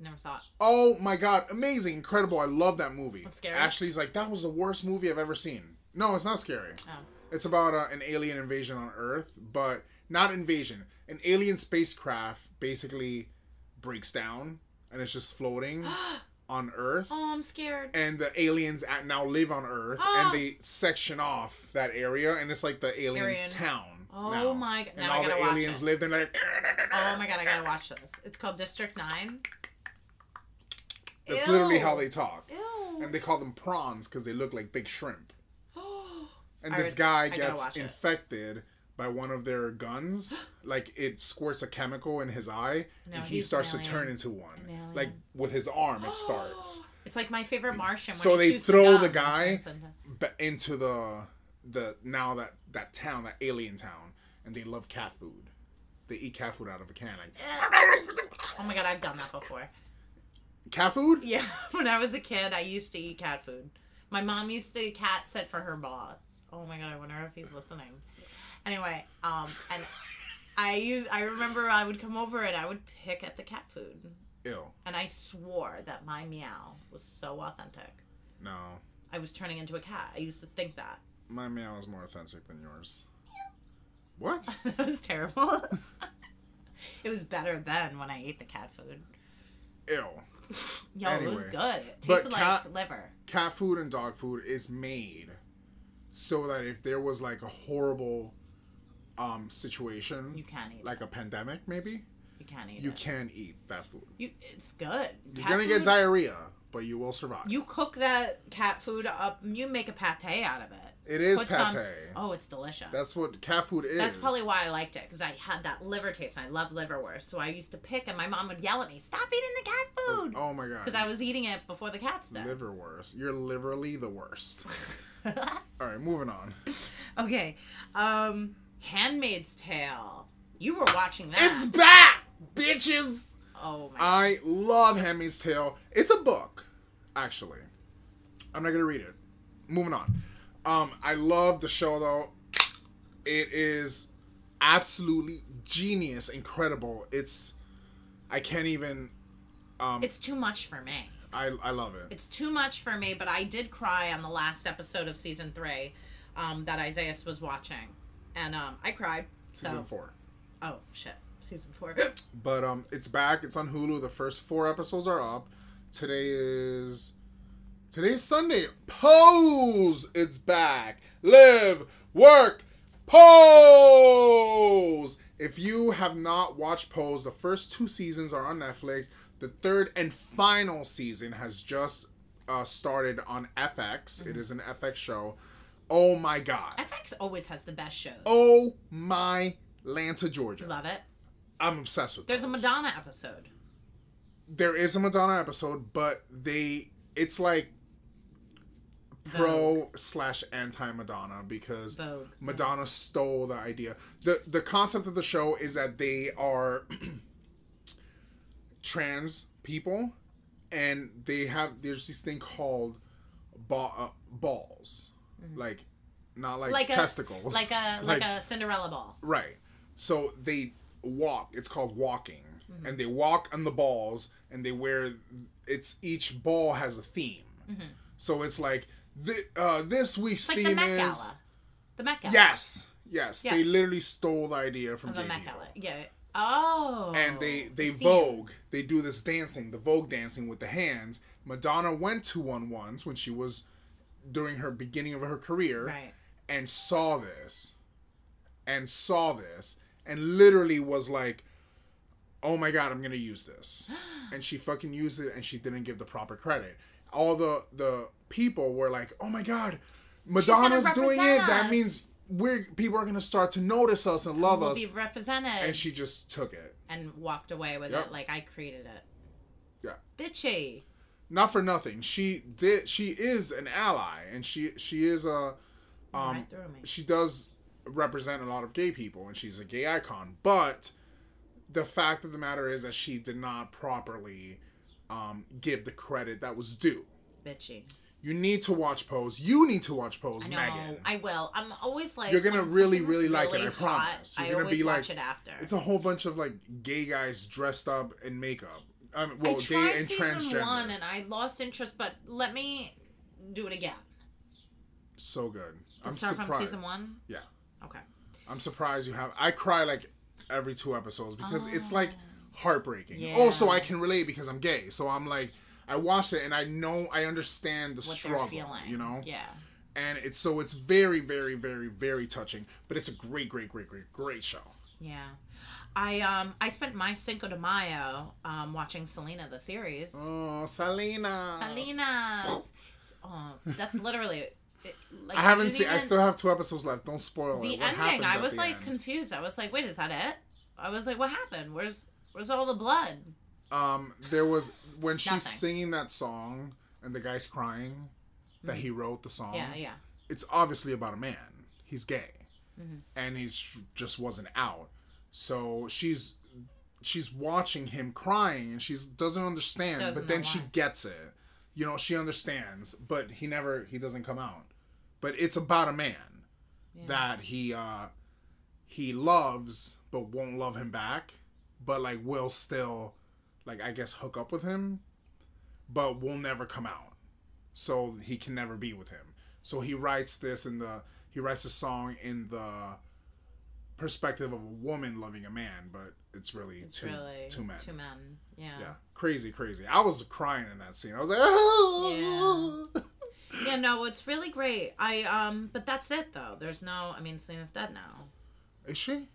Never saw it. Oh my god, amazing, incredible. I love that movie. That's scary? Ashley's like, that was the worst movie I've ever seen. No, it's not scary. Oh. It's about uh, an alien invasion on Earth, but not invasion. An alien spacecraft basically breaks down and it's just floating (gasps) on Earth. Oh, I'm scared. And the aliens at now live on Earth, Ah. and they section off that area, and it's like the aliens' town. Oh now. my g- And now all the aliens live there. Like, (laughs) Oh my god, I gotta watch this. It's called District Nine. That's Ew. literally how they talk. Ew. and they call them prawns because they look like big shrimp. (gasps) And I this would- guy I gotta gets watch it. infected by one of their guns. (gasps) like it squirts a chemical in his eye, Now and he he's starts to turn into one. Alien. Like with his arm, it starts (gasps) It's like my favorite Martian. When So he they throw the and guy- turns into- ba- into the the now that that town, that alien town, and they love cat food. They eat cat food out of a can. Like Oh my god, I've done that before. Cat food. Yeah, (laughs) when I was a kid, I used to eat cat food. My mom used to cat sit for her boss. Oh my god, I wonder if he's listening. Anyway, um, and I use I remember I would come over and I would pick at the cat food, Ew. and I swore that my meow was so authentic. No, I was turning into a cat. I used to think that. my meow is more authentic than yours. What? (laughs) that was terrible. (laughs) it was better then when I ate the cat food. Ew. (laughs) Yo, it was good. It tasted cat- like liver. cat food and dog food is made so that if there was like a horrible um situation You can't eat like it. a pandemic maybe You can't eat you it. can eat that food You, it's good. you're gonna get diarrhea but you will survive You cook that cat food up. You make a pate out of it. It is pate some- oh, it's delicious. that's what cat food is That's probably why I liked it because I had that liver taste and I love liverwurst. So I used to pick, and my mom would yell at me, "Stop eating the cat food," oh my god because I was eating it before the cats did. liver worst you're literally the worst (laughs) all right moving on okay, um, Handmaid's Tale. You were watching that. it's back bitches oh my. I love Handmaid's Tale. It's a book, actually. I'm not gonna read it. Moving on. Um, I love the show though. It is absolutely genius, incredible. It's I can't even. Um, it's too much for me. I I love it. It's too much for me, but I did cry on the last episode of season three um, that Isaiah was watching, and um, I cried. So Season four. oh shit, season four. But um, it's back. It's on Hulu. The first four episodes are up. Today is today's Sunday. Pose. It's back. Live, work, pose. If you have not watched Pose, the first two seasons are on Netflix. The third and final season has just uh, started on FX. It is an FX show. Oh my god. FX always has the best shows. Oh my Lanta, Georgia. Love it. I'm obsessed with. It. There's a Madonna episode. there is a Madonna episode, but they it's like pro slash anti Madonna because Vogue. Madonna stole the idea. the The concept of the show is that they are (clears throat) trans people, and they have there's this thing called ba- uh, balls, like not like, Mm-hmm. Like testicles, a like a (laughs) like, a Cinderella ball. Right. So they walk. It's called walking, Mm-hmm. and they walk on the balls, and they wear. It's each ball has a theme. So it's like thi- uh, this week's like the theme Met is Gala. The Met Gala. yes, yes. Yeah. They literally stole the idea from the Met. Gala. Yeah. Oh. And they they theme. vogue. They do this dancing, the vogue dancing with the hands. Madonna went to one once when she was during her beginning of her career Right. and saw this and saw this and literally was like oh my god i'm gonna use this (gasps) and she fucking used it and she didn't give the proper credit all the the people were like oh my god madonna's doing it. Represent that means we're people are gonna start to notice us and love Will us. be represented. and she just took it. And walked away with Yep. it. Like I created it. yeah. Bitchy. not for nothing. She did she is an ally and she she is a um right she does represent a lot of gay people and she's a gay icon. But the fact of the matter is that she did not properly um, give the credit that was due Bitchy. you need to watch pose you need to watch pose I know. megan I will. I'm always like. You're gonna really, really like it, I hot, promise. You're I gonna always be watch like- it after. it's a whole bunch of like gay guys dressed up in makeup I mean, I well tried gay and season transgender one and I lost interest, but let me do it again. so good i'm Start surprised from season one. yeah Okay. I'm surprised you have. I cry like every two episodes because it's like heartbreaking. Oh. Yeah. Also, I can relate because I'm gay, so I'm like, I watched it and I know I understand the What struggle. You know, Yeah. and it's so it's very, very, very, very touching. But it's a great, great, great, great, great show. Yeah. I um I spent my Cinco de Mayo um watching Selena the series. Oh, Selena. Selena. Oh, that's literally. It, like, I haven't seen. I still have two episodes left. Don't spoil the it. What ending. I was like confused. I was like, wait, is that it? I was like, what happened? Where's where's all the blood? Um, there was when she's Nothing. singing that song and the guy's crying that he wrote the song. Mm-hmm. Yeah, yeah. it's obviously about a man. He's gay, Mm-hmm. and he's just wasn't out. So she's she's watching him crying, and she doesn't understand. Doesn't but then she gets it. You know, she understands, but he never he doesn't come out. But it's about a man that he uh he loves, but won't love him back, but like will still like I guess hook up with him, but will never come out so he can never be with him. So he writes this in the he writes a song in the perspective of a woman loving a man, but it's really It's two really two men. Two men. Yeah. Yeah, crazy, crazy. I was crying in that scene. I was like, oh. Yeah, no, it's really great. I um, but that's it though. There's no. I mean, Selena's dead now. Is she?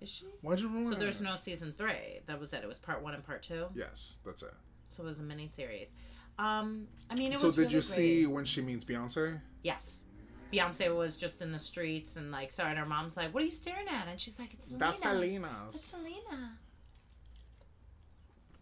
Is she? Why'd you ruin So it? there's no season three. That was it. It was part one and part two. Yes, that's it. So it was a mini series. Um, I mean, it So was. did really you great. see when she meets Beyonce? Yes. Beyonce was just in the streets and like, sorry, and her mom's like, "What are you staring at?" And she's like, "It's Selena." That's Selena. That's Selena.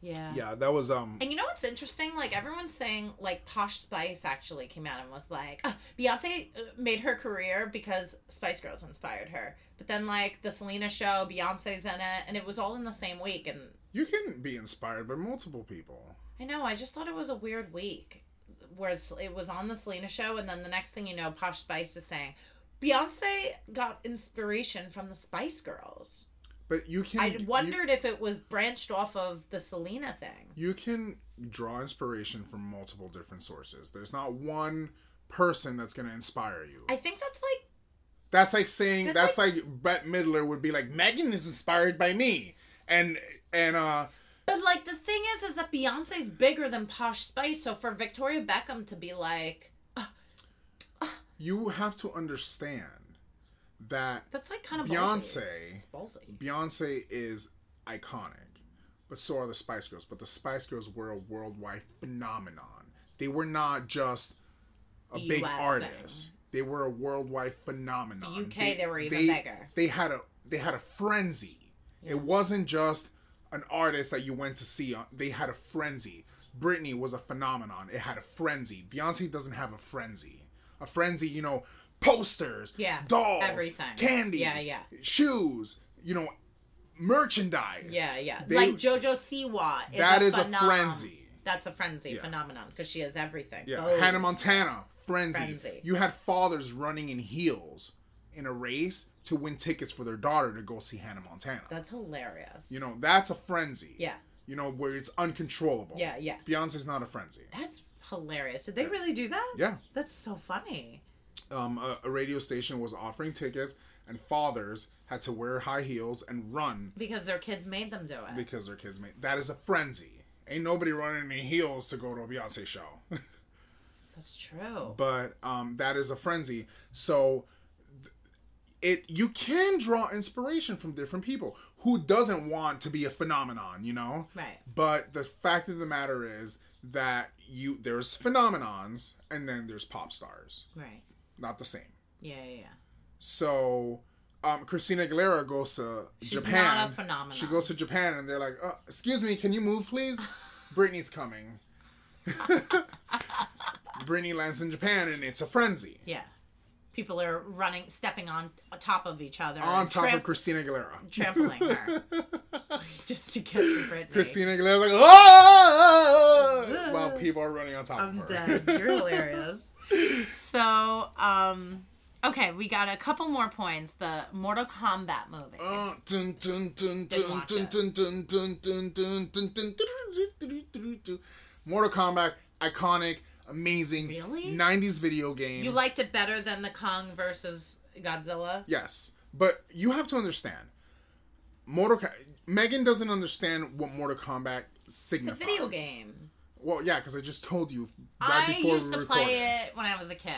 Yeah. Yeah, that was um. And you know what's interesting? Like everyone's saying, like Posh Spice actually came out and was like, "Uh, Beyonce uh, made her career because Spice Girls inspired her. But then like the Selena show, Beyonce's in it, and it was all in the same week. And You can be inspired by multiple people. I know, I just thought it was a weird week where it was on the Selena show, and then the next thing you know, Posh Spice is saying, Beyonce got inspiration from the Spice Girls. But you can. I you- wondered if it was branched off of the Selena thing. you can draw inspiration from multiple different sources. There's not one person that's going to inspire you. I think that's like That's like saying That's that's, like, Bette Midler would be like Megan is inspired by me, And and uh But like the thing is, is that Beyonce's bigger than Posh Spice. So for Victoria Beckham to be like, you have to understand that that's like kind of Beyonce It's ballsy. Beyonce is iconic, but so are the Spice Girls. But the Spice Girls were a worldwide phenomenon. They were not just a big artist. They were a worldwide phenomenon. The UK, they were even bigger. They had a they had a frenzy. It wasn't just an artist that you went to see. They had a frenzy. Britney was a phenomenon. It had a frenzy. Beyonce doesn't have a frenzy. A frenzy, you know, posters, Yeah, dolls, everything. candy, Yeah, yeah. shoes, you know, merchandise. Yeah, yeah. They- like JoJo Siwa is That a is a frenzy. That's a frenzy Yeah. phenomenon because she has everything. Yeah, Bows. Hannah Montana, frenzy. Frenzy. You had fathers running in heels in a race to win tickets for their daughter to go see Hannah Montana. That's hilarious. you know, that's a frenzy. Yeah. You know, where it's uncontrollable. Yeah, yeah. Beyonce's not a frenzy. That's hilarious. Did they really do that? Yeah. That's so funny. Um, a, a radio station was offering tickets, and fathers had to wear high heels and run Because their kids made them do it. because their kids made. That is a frenzy. Ain't nobody running in heels to go to a Beyonce show. (laughs) That's true. but um, that is a frenzy. So th- it you can draw inspiration from different people. Who doesn't want to be a phenomenon, you know? Right. But the fact of the matter is that you there's phenomenons and then there's pop stars. Right. Not the same. Yeah, yeah, yeah. So um, Christina Aguilera goes to She's Japan. not a phenomenon. She goes to Japan and they're like, uh, "Excuse me, can you move, please? (laughs) Britney's coming." (laughs) Britney lands in Japan and it's a frenzy Yeah. People are running, stepping on top of each other. on top tramp- of Christina Aguilera. trampling her. (laughs) Just to get to Britney. Christina Aguilera's like, "Ah!" while people are running on top I'm of her. dead. You're hilarious so, um, okay, we got a couple more points. The Mortal Kombat movie. Mortal Kombat, iconic, amazing. Really? 90s video game. You liked it better than the Kong versus Godzilla? Yes. But you have to understand. Mortal Megan doesn't understand what Mortal Kombat signifies. It's a video game. Well, yeah, because I just told you right I used we to play it when I was a kid.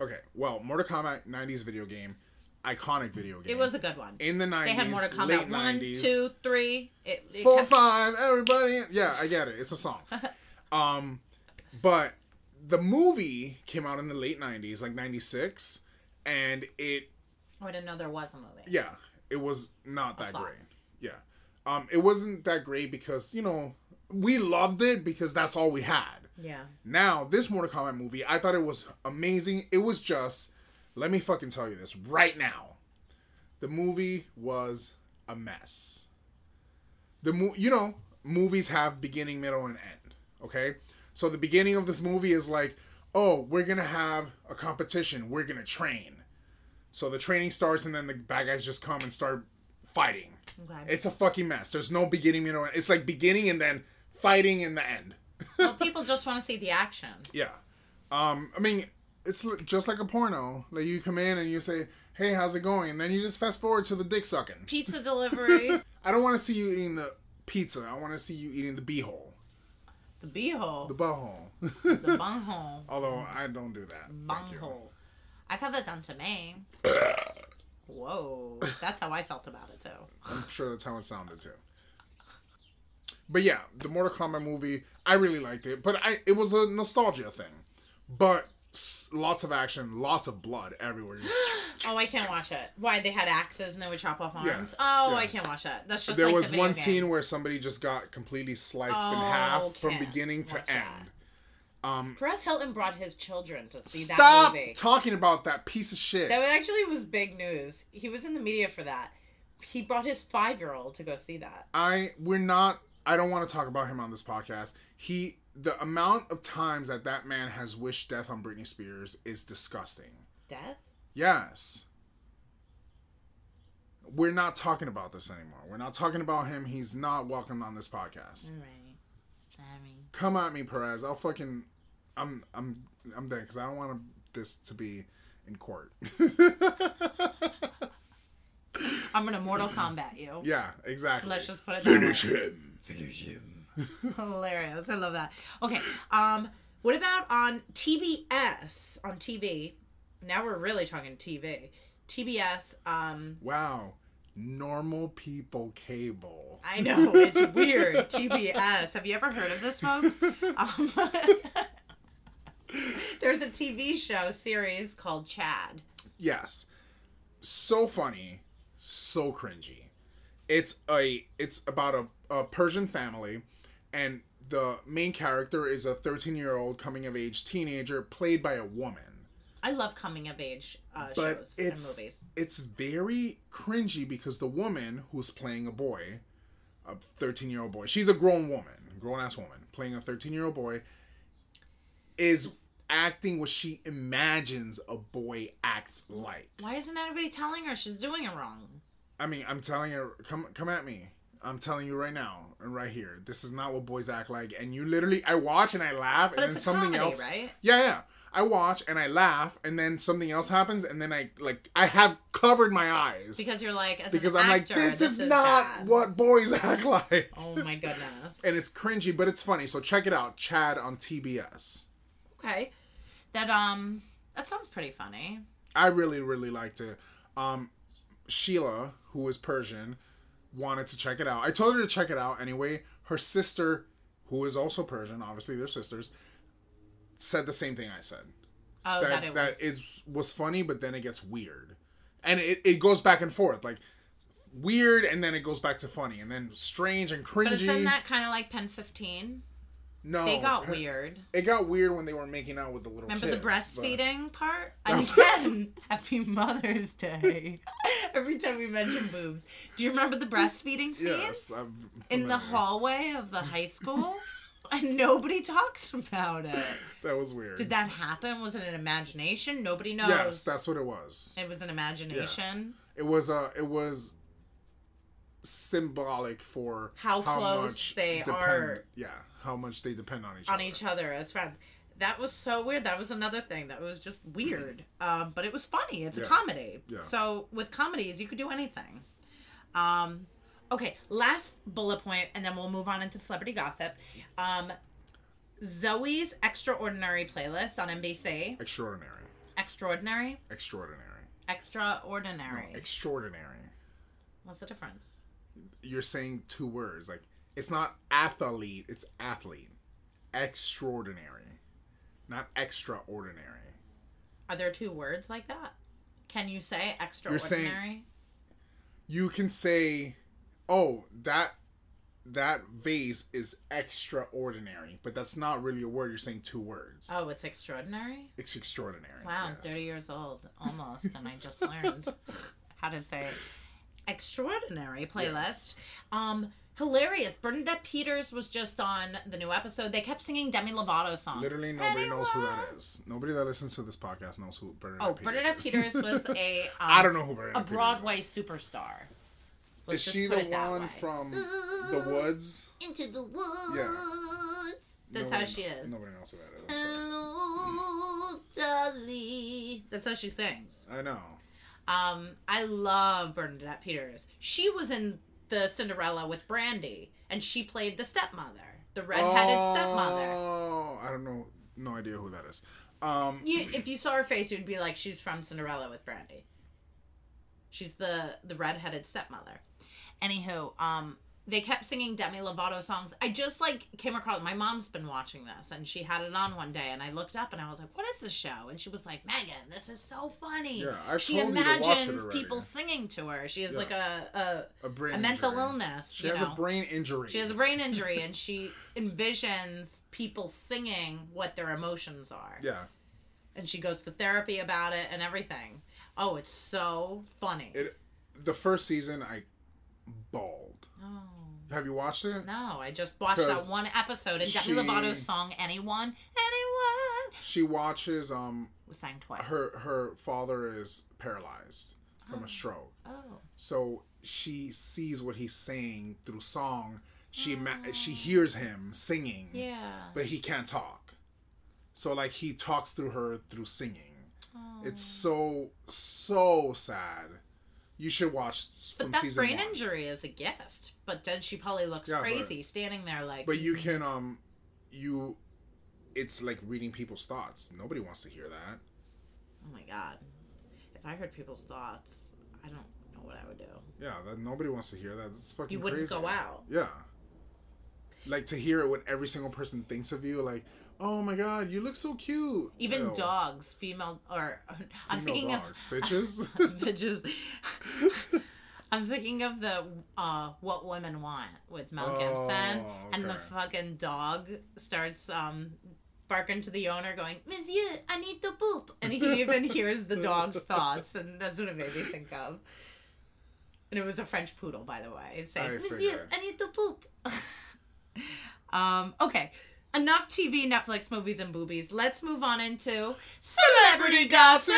Okay, well, Mortal Kombat 90s video game, iconic video game. It was a good one. in the 90s. They had Mortal Kombat late one, 90s. two, three. It, it four, kept- five, everybody. Yeah, I get it. It's a song. (laughs) um, but the movie came out in the late '90s, like '96, and it, Oh, I didn't know there was a movie. yeah, it was not that great. Yeah, um, it wasn't that great because you know we loved it because that's all we had. Yeah. Now this Mortal Kombat movie, I thought it was amazing. It was just, let me fucking tell you this right now, the movie was a mess. The mo- you know, movies have beginning, middle, and end. Okay, so the beginning of this movie is like, oh, we're gonna have a competition. We're gonna train. So the training starts, and then the bad guys just come and start fighting. Okay. It's a fucking mess. There's no beginning, middle, and It's like beginning and then fighting in the end. well, (laughs) people just want to see the action. Yeah. Um, I mean, it's just like a porno. Like you come in and you say, "Hey, how's it going?" And then you just fast forward to the dick sucking. Pizza (laughs) delivery, I don't want to see you eating the pizza. I want to see you eating the beehole, the beehole, the butthole. the (laughs) bunghole, Although I don't do that. Bunghole. I've had that done to me. (coughs) Whoa, that's how I felt about it too. I'm sure that's how it sounded too. But yeah, the Mortal Kombat movie, I really liked it. But I, it was a nostalgia thing. But lots of action, lots of blood everywhere. (gasps) Oh, I can't watch it. Why they had axes and they would chop off Yeah, arms? Oh, yeah. I can't watch that. That's just there like was the video one game. scene where somebody just got completely sliced in Oh, half from beginning to watch end. that. Um, Perez Hilton brought his children to see that Stop movie. talking about that piece of shit. That actually was big news. He was in the media for that. He brought his five year old to go see that. I we're not. I don't want to talk about him on this podcast. He the amount of times that that man has wished death on Britney Spears is disgusting. Death? Yes. We're not talking about this anymore. We're not talking about him. He's not welcome on this podcast. Alright. I mean, Come at me, Perez. I'll fucking. I'm I'm I'm dead because I don't want this to be in court. (laughs) I'm gonna Mortal Kombat you. Yeah, exactly. Let's just put it finish way. him. Finish him. (laughs) Hilarious. I love that. Okay. Um, what about on TBS on TV? Now we're really talking TV. TBS. Um, Wow. Normal people cable. I know it's (laughs) weird. TBS. Have you ever heard of this, folks? (laughs) Um, there's a TV show series called Chad. Yes. So funny, so cringy. It's a it's about a, a Persian family and the main character is a 13-year-old coming of age teenager played by a woman. I love coming of age uh, But shows and it's movies. it's very cringy because the woman who's playing a boy, a 13-year-old boy. She's a grown woman, grown ass woman playing a 13-year-old boy is acting what she imagines a boy acts like. Why isn't anybody telling her she's doing it wrong? I mean, I'm telling her, come come at me. I'm telling you right now and right here. This is not what boys act like. And you literally, I watch and I laugh, But and then something comedy, else. right? Yeah, yeah. I watch and I laugh, and then something else happens, and then I like I have covered my eyes Because you're like, as because I'm actor, like, this, is, is not bad. what boys (laughs) act like. Oh my goodness. And it's cringy, but it's funny. So check it out, Chad on TBS. Okay. That um that sounds pretty funny. I really, really liked it. Um, Sheila, who is Persian, wanted to check it out. I told her to check it out anyway. Her sister, who is also Persian, obviously they're sisters, said the same thing I said. Oh, said that it was is was funny, but then it gets weird, and it, it goes back and forth, like weird, and then it goes back to funny, and then strange and cringy. But isn't that kind of like Pen 15? No, They got weird. It got weird when they were making out with the little. Remember kids, the but- breastfeeding part? (laughs) Again, (laughs) happy Mother's Day. (laughs) Every time we mention boobs. Do you remember the breastfeeding scene? Yes, I'm In the hallway of the high school? and nobody talks about it. That was weird. Did that happen? Was it an imagination? Nobody knows. Yes, that's what it was. it was an imagination. It was uh it was symbolic for How close much they depend- are- Yeah, how much they depend on each on other. each other as friends. That was so weird. That was another thing that was just weird. (clears throat) Um, but it was funny. It's a comedy. Yeah. So with comedies, you could do anything. Um, okay, last bullet point, and then we'll move on into celebrity gossip. Um, Zoe's Extraordinary playlist on NBC. Extraordinary, Extraordinary? extraordinary, Extraordinary. extraordinary. What's the difference? You're saying two words like it's not athlete, it's athlete. Extraordinary, not extraordinary. Are there two words like that? Can you say You're saying- extraordinary? You can say, "Oh, that that vase is extraordinary," but that's not really a word. You're saying two words. Oh, it's extraordinary? It's extraordinary. Wow, I'm yes. 30 years old almost, and I just learned (laughs) how to say extraordinary playlist. Um, hilarious. Bernadette Peters was just on the new episode. They kept singing Demi Lovato songs. Literally nobody knows who that is. Nobody that listens to this podcast knows who Bernadette Oh, Peters Bernadette is. Peters was (laughs) a um, I don't know who Bernadette a Peters Broadway superstar. Let's Is she the one way. from The Woods? Into the Woods? Yeah. That's Nobody- how she is. Nobody knows who that is. I'm. Hello, Dolly. That's how she sings. I know. Um, I love Bernadette Peters. She was in the Cinderella with Brandy, and she played the stepmother, the redheaded stepmother. Oh, I don't know. No idea who that is. Um, You, if you saw her face, you'd be like, she's from Cinderella with Brandy. She's the the redheaded stepmother. Anywho, um, they kept singing Demi Lovato songs. I just like came across. My mom's been watching this, and she had it on one day, and I looked up and I was like, "What is this show?" And she was like, "Megan, this is so funny." Yeah, I've she told you to watch it imagines people singing to her. She has Yeah. like a a a, a mental illness. She has know? a brain injury. She has a brain injury, and she (laughs) envisions people singing what their emotions are Yeah. and she goes to therapy about it and everything. Oh, it's so funny. It. The first season, I bawled. Oh Have you watched it? no, I just watched that one episode and Demi she- Lovato's song "Anyone, Anyone" She watches. Um, was sang twice. her her father is paralyzed from a stroke. oh, so she sees what he's saying through song she ima- she hears him singing yeah. but he can't talk so like he talks through her through singing Oh. it's so so sad You should watch But that season brain one. injury is a gift. But then she probably looks Yeah, but- crazy standing there like. But you can um, you, it's like reading people's thoughts. Nobody wants to hear that. Oh my god. If I heard people's thoughts, I don't know what I would do. Yeah, that nobody wants to hear that. That's fucking. You wouldn't crazy. go out. Yeah. Like to hear what every single person thinks of you, like, oh my god, you look so cute. Even Ew. dogs, female or I'm thinking dogs, of bitches. (laughs) bitches. (laughs) I'm thinking of the uh, "What Women Want" with Mel Gibson, Oh, and the fucking dog starts um, barking to the owner, going, "Monsieur, I need to poop," and he even (laughs) hears the dog's thoughts, and that's what it made me think of. And it was a French poodle, by the way, saying, "Monsieur. I need to poop." um, okay. Enough TV, Netflix, movies, and boobies. Let's move on into celebrity gossip.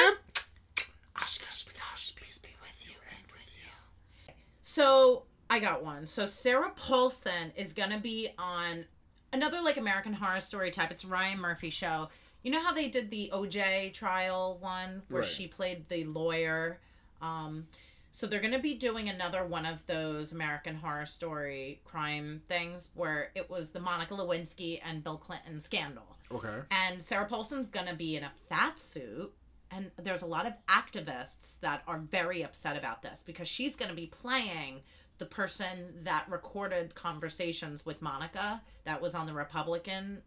Osh, gosh, gosh, peace be with you and with you. So I got one. So Sarah Paulson is gonna be on another like American Horror Story type. It's Ryan Murphy show. You know how they did the OJ trial one where Right. she played the lawyer. Um, so they're gonna be doing another one of those American Horror Story crime things where it was the Monica Lewinsky and Bill Clinton scandal. Okay. And Sarah Paulson's gonna be in a fat suit. And there's a lot of activists that are very upset about this because she's gonna be playing the person that recorded conversations with Monica that was on the Republican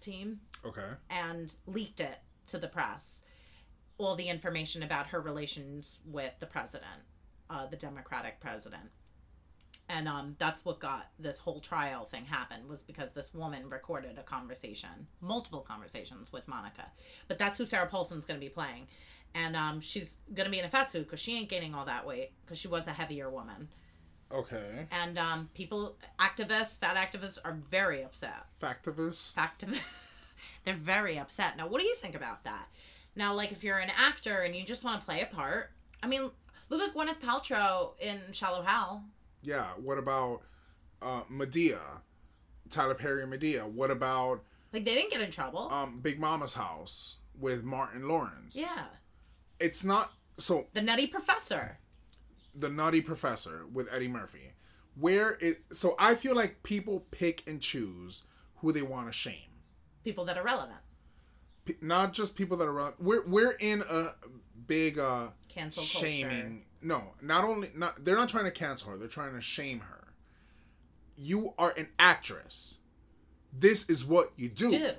team Okay. and leaked it to the press. All the information about her relations with the president, uh, the Democratic president. And um, that's what got this whole trial thing happen was because this woman recorded a conversation, multiple conversations with Monica. But that's who Sarah Paulson's going to be playing. And um, she's going to be in a fat suit because she ain't gaining all that weight because she was a heavier woman. Okay. And um, people, activists, fat activists are very upset Factivist. activists (laughs) they're very upset now what do you think about that now like if you're an actor and you just want to play a part i mean look at gwyneth paltrow in shallow hal yeah. What about uh, Madea? Tyler Perry and Madea. What about like they didn't get in trouble um, Big Mama's house with Martin Lawrence? yeah It's not so the nutty professor the Nutty Professor with Eddie Murphy, where it. So I feel like people pick and choose who they want to shame. people that are relevant Not just people that are around. We're we're in a big uh cancel culture shaming. No, not only not they're not trying to cancel her. They're trying to shame her. You are an actress. This is what you do. do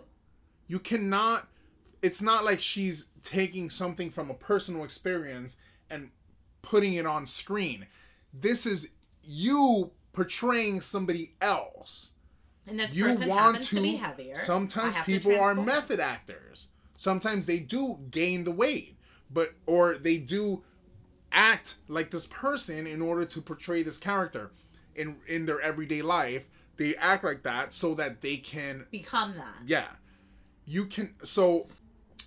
You cannot. It's not like she's taking something from a personal experience and putting it on screen. This is you portraying somebody else. And this You person want happens to. to, be heavier sometimes I have to people are method actors. Sometimes they do gain the weight, but or they do act like this person in order to portray this character in in their everyday life. They act like that so that they can become that yeah. You can so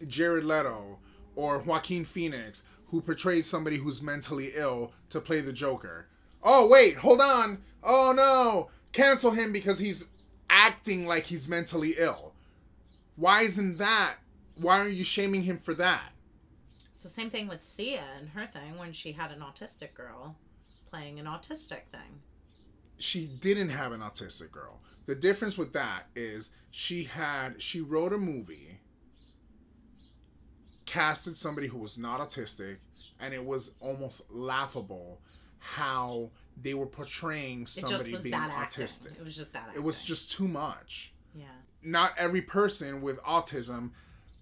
Jared Leto or Joaquin Phoenix who portrays somebody who's mentally ill to play the Joker. Oh wait, hold on. Oh no. Cancel him because he's acting like he's mentally ill. Why isn't that? Why are you shaming him for that? it's the same thing with sia and her thing when she had an autistic girl playing an autistic thing she didn't have an autistic girl. The difference with that is she had she wrote a movie, casted somebody who was not autistic, and it was almost laughable how they were portraying somebody being bad acting autistic. it was just bad acting. It was just too much. yeah Not every person with autism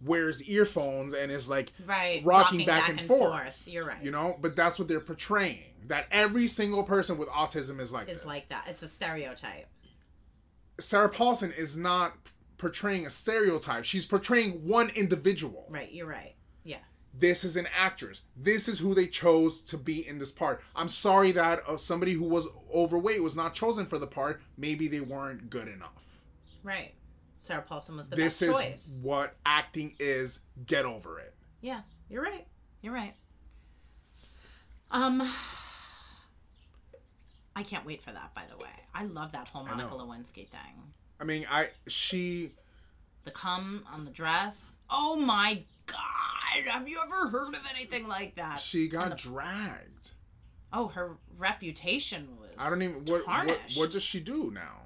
wears earphones and is like right rocking, back, and, forth. you're right You know, but that's what they're portraying. That every single person with autism is like is this. like that it's a stereotype Sarah Paulson is not portraying a stereotype. She's portraying one individual. right you're right This is an actress. This is who they chose to be in this part. I'm sorry that uh, somebody who was overweight was not chosen for the part. Maybe they weren't good enough. right sarah paulson was the this best is choice what acting is. Get over it. yeah you're right you're right um i can't wait for that by the way i love that whole monica lewinsky thing I mean, I she the cum on the dress oh my god have you ever heard of anything like that she got the- dragged. Oh, her reputation was. I don't even what, what tarnished. what does she do now?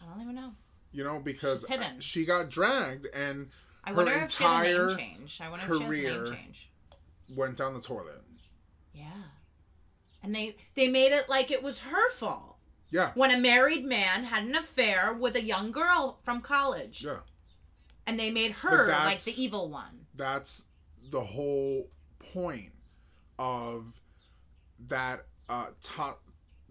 I don't even know. You know, because hidden. she got dragged and I her wonder if she had a entire name change. I wonder if she has a career- name change. went down the toilet. Yeah. And they they made it like it was her fault Yeah, when a married man had an affair with a young girl from college, yeah. And they made her like the evil one. That's the whole point of that uh to-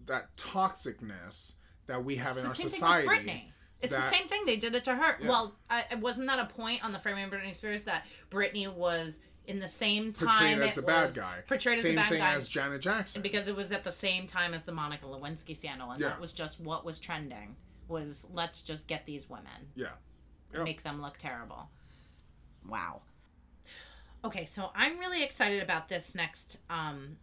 that toxicness that we have It's in our society. thing with Britney. It's that- the same thing. They did it to her. Yeah. Well, I, wasn't that a point on the framing of Britney Spears that Britney was in the same time Portrayed as the bad guy. portrayed as the bad thing guy as Janet Jackson. because it was at the same time as the Monica Lewinsky scandal, and Yeah. that was just what was trending. Was let's just get these women yeah. Yep. make them look terrible. Wow. Okay, so I'm really excited about this next um,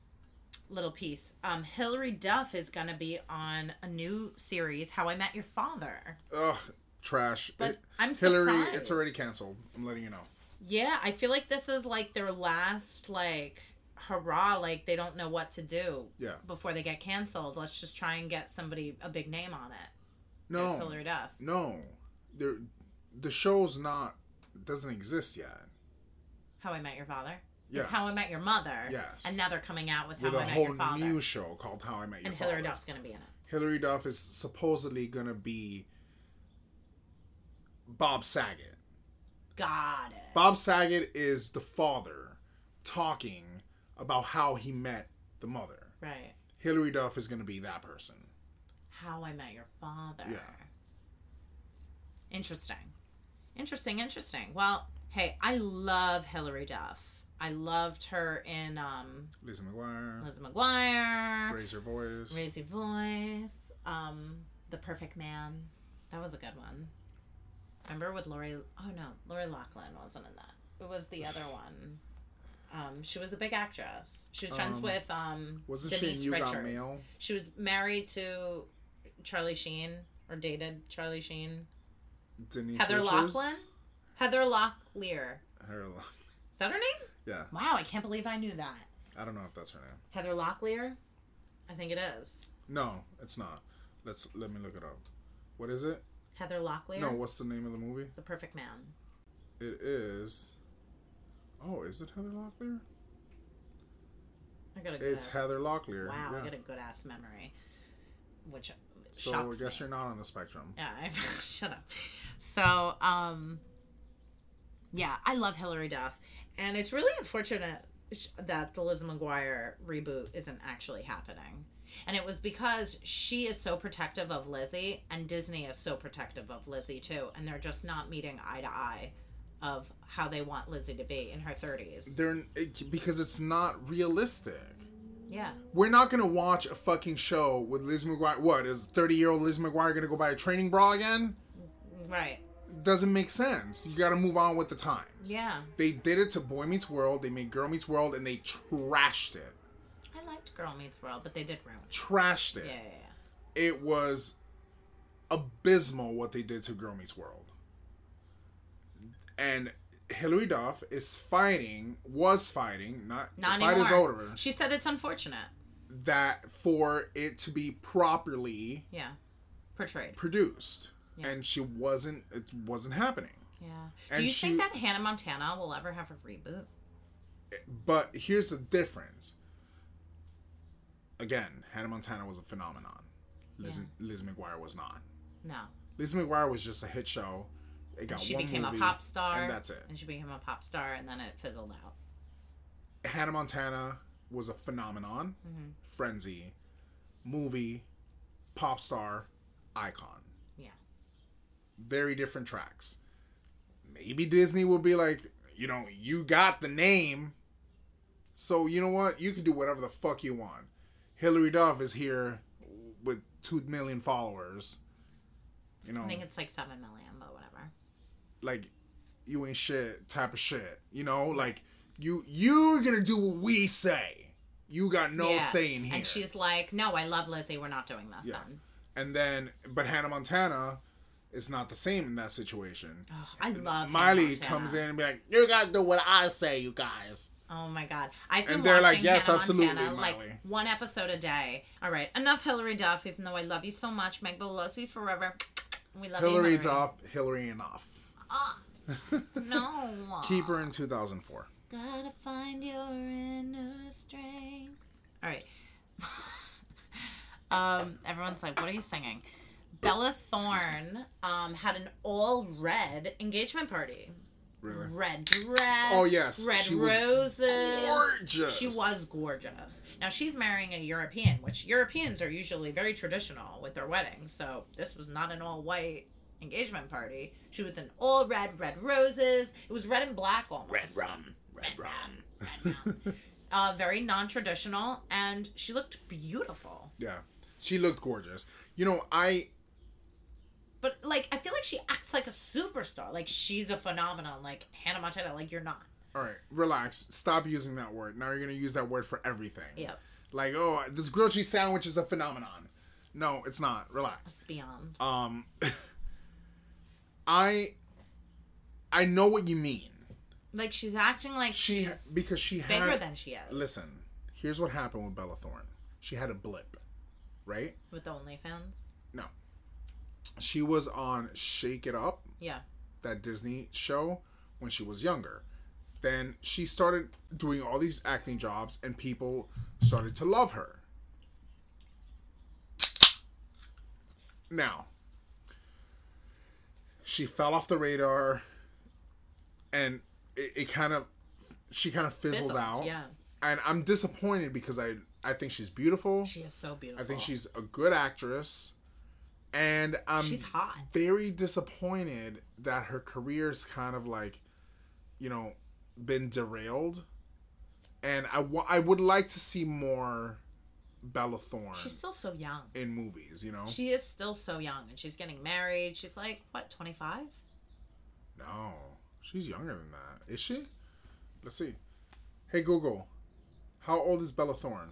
little piece. Um, Hilary Duff is going to be on a new series, How I Met Your Father. Ugh, trash. But It- I'm Hilary, surprised. it's already canceled. I'm letting you know. Yeah, I feel like this is like their last like hurrah. Like they don't know what to do. Yeah. Before they get canceled, let's just try and get somebody a big name on it. No, There's Hilary Duff. no, there, the show's not doesn't exist yet. How I Met Your Father. Yeah. It's How I Met Your Mother. Yes. And now they're coming out with How With a I Met Your Father. new show called How I Met Your and Father. Hilary Duff's gonna be in it. Hilary Duff is supposedly gonna be Bob Saget. Got it. Bob Saget is the father talking about how he met the mother. Right. Hilary Duff is gonna be that person. How I Met Your Father. Yeah. Interesting. Interesting, interesting. Well, hey, I love Hilary Duff. I loved her in um Lizzie McGuire, Lizzie McGuire, raise Your voice. Raise Your Voice, um, The Perfect Man. That was a good one. Remember with Lori? Oh no, Lori Loughlin wasn't in that. It was the other (sighs) one. Um, she was a big actress. She was friends Um, with um, Wasn't she Denise Got Richards. Mail? She was married to Charlie Sheen or dated Charlie Sheen. Denise Heather Richards? Locklear. Heather Locklear. Her, Lo- Is that her name? yeah, Wow, I can't believe I knew that. I don't know if that's her name. Heather Locklear. I think it is. No, it's not. Let's let me look it up. What is it? Heather Locklear. No, what's the name of the movie? The Perfect Man. It is. Oh, is it Heather Locklear? I got a good It's ass- Heather Locklear. Wow, I got a good ass memory, which So I guess me. you're not on the spectrum. Yeah, I, (laughs) shut up. So, um, yeah, I love Hilary Duff, and it's really unfortunate that the Liz McGuire reboot isn't actually happening. And it was because she is so protective of Lizzie, and Disney is so protective of Lizzie too, and they're just not meeting eye to eye of how they want Lizzie to be in her thirties. They're because it's not realistic. Yeah, We're not gonna watch a fucking show with Liz McGuire. What is thirty year old Liz McGuire gonna go buy a training bra again? Right. Doesn't make sense. You got to move on with the times. Yeah, They did it to Boy Meets World. They made Girl Meets World, and they trashed it. I liked Girl Meets World, but they did ruin it. Trashed it. Yeah, yeah, yeah. It was abysmal what they did to Girl Meets World. And Hilary Duff is fighting, was fighting, not, Not fight is over. She said it's unfortunate. That for it to be properly Yeah, portrayed. produced, Yeah. and she wasn't. It wasn't happening. Yeah. And Do you she- think that Hannah Montana will ever have a reboot? But here's the difference. Again, Hannah Montana was a phenomenon. Liz, Liz McGuire was not. No. Liz McGuire was just a hit show. It got She one became movie, a pop star. and that's it. And she became a pop star, and then it fizzled out. Hannah Montana was a phenomenon, Mm-hmm. frenzy, movie, pop star, icon. Very different tracks. Maybe Disney will be like, you know, you got the name, so you know what? You can do whatever the fuck you want. Hilary Duff is here with two million followers. You know, I think it's like 7 million, but whatever. like you ain't shit type of shit. You know, like you you're gonna do what we say. You got no Yeah. say in here. And she's like, no, I love Lizzie. We're not doing this Yeah. then. and then but Hannah Montana is not the same in that situation. Ugh, I love Miley Montana. comes in and be like, "You gotta do what I say, you guys." Oh my god. I've been And they're like, watching "Yes, Hannah absolutely, Montana like one episode a day. All right, enough Hilary Duff. Even though I love you so much, Meg loves you forever. We love Hilary you, Duff, Hilary enough. (laughs) No. Keep her in 2004. Gotta find your inner strength. All right. (laughs) um, everyone's like, "What are you singing?" Bella Thorne um had an all red engagement party. Really? Red dress. Oh, yes. Red She roses. gorgeous. She was gorgeous. Now she's marrying a European, which Europeans are usually very traditional with their weddings. So this was not an all white engagement party. She was in all red, red roses. It was red and black almost. Red rum. Red rum. (laughs) Uh, very non traditional, and she looked beautiful. Yeah. She looked gorgeous. You know, I But like, I feel like she acts like a superstar. Like she's a phenomenon. Like Hannah Montana. Like you're not. all right, relax. Stop using that word. Now you're gonna use that word for everything. Yep. Like, oh, this grilled cheese sandwich is a phenomenon. No, it's not. Relax. It's beyond. Um, (laughs) I, I know what you mean. Like she's acting like She she's because she bigger had. than she is. Listen, here's what happened with Bella Thorne. She had a blip, right? With the OnlyFans. She was on Shake It Up, Yeah. that Disney show, when she was younger. Then she started doing all these acting jobs, and people started to love her. Now, she fell off the radar, and it, it kind of, she kind of fizzled, Fizzled, out. Yeah. And I'm disappointed because I, I think she's beautiful. She is so beautiful. I think she's a good actress, and I'm She's hot. very disappointed that her career's kind of like, you know, been derailed. And I I would like to see more Bella Thorne She's still so young. in movies. You know, She is still so young, and she's getting married. She's like what, twenty five? no, she's younger than that. Is she? Let's see. Hey Google, how old is Bella Thorne?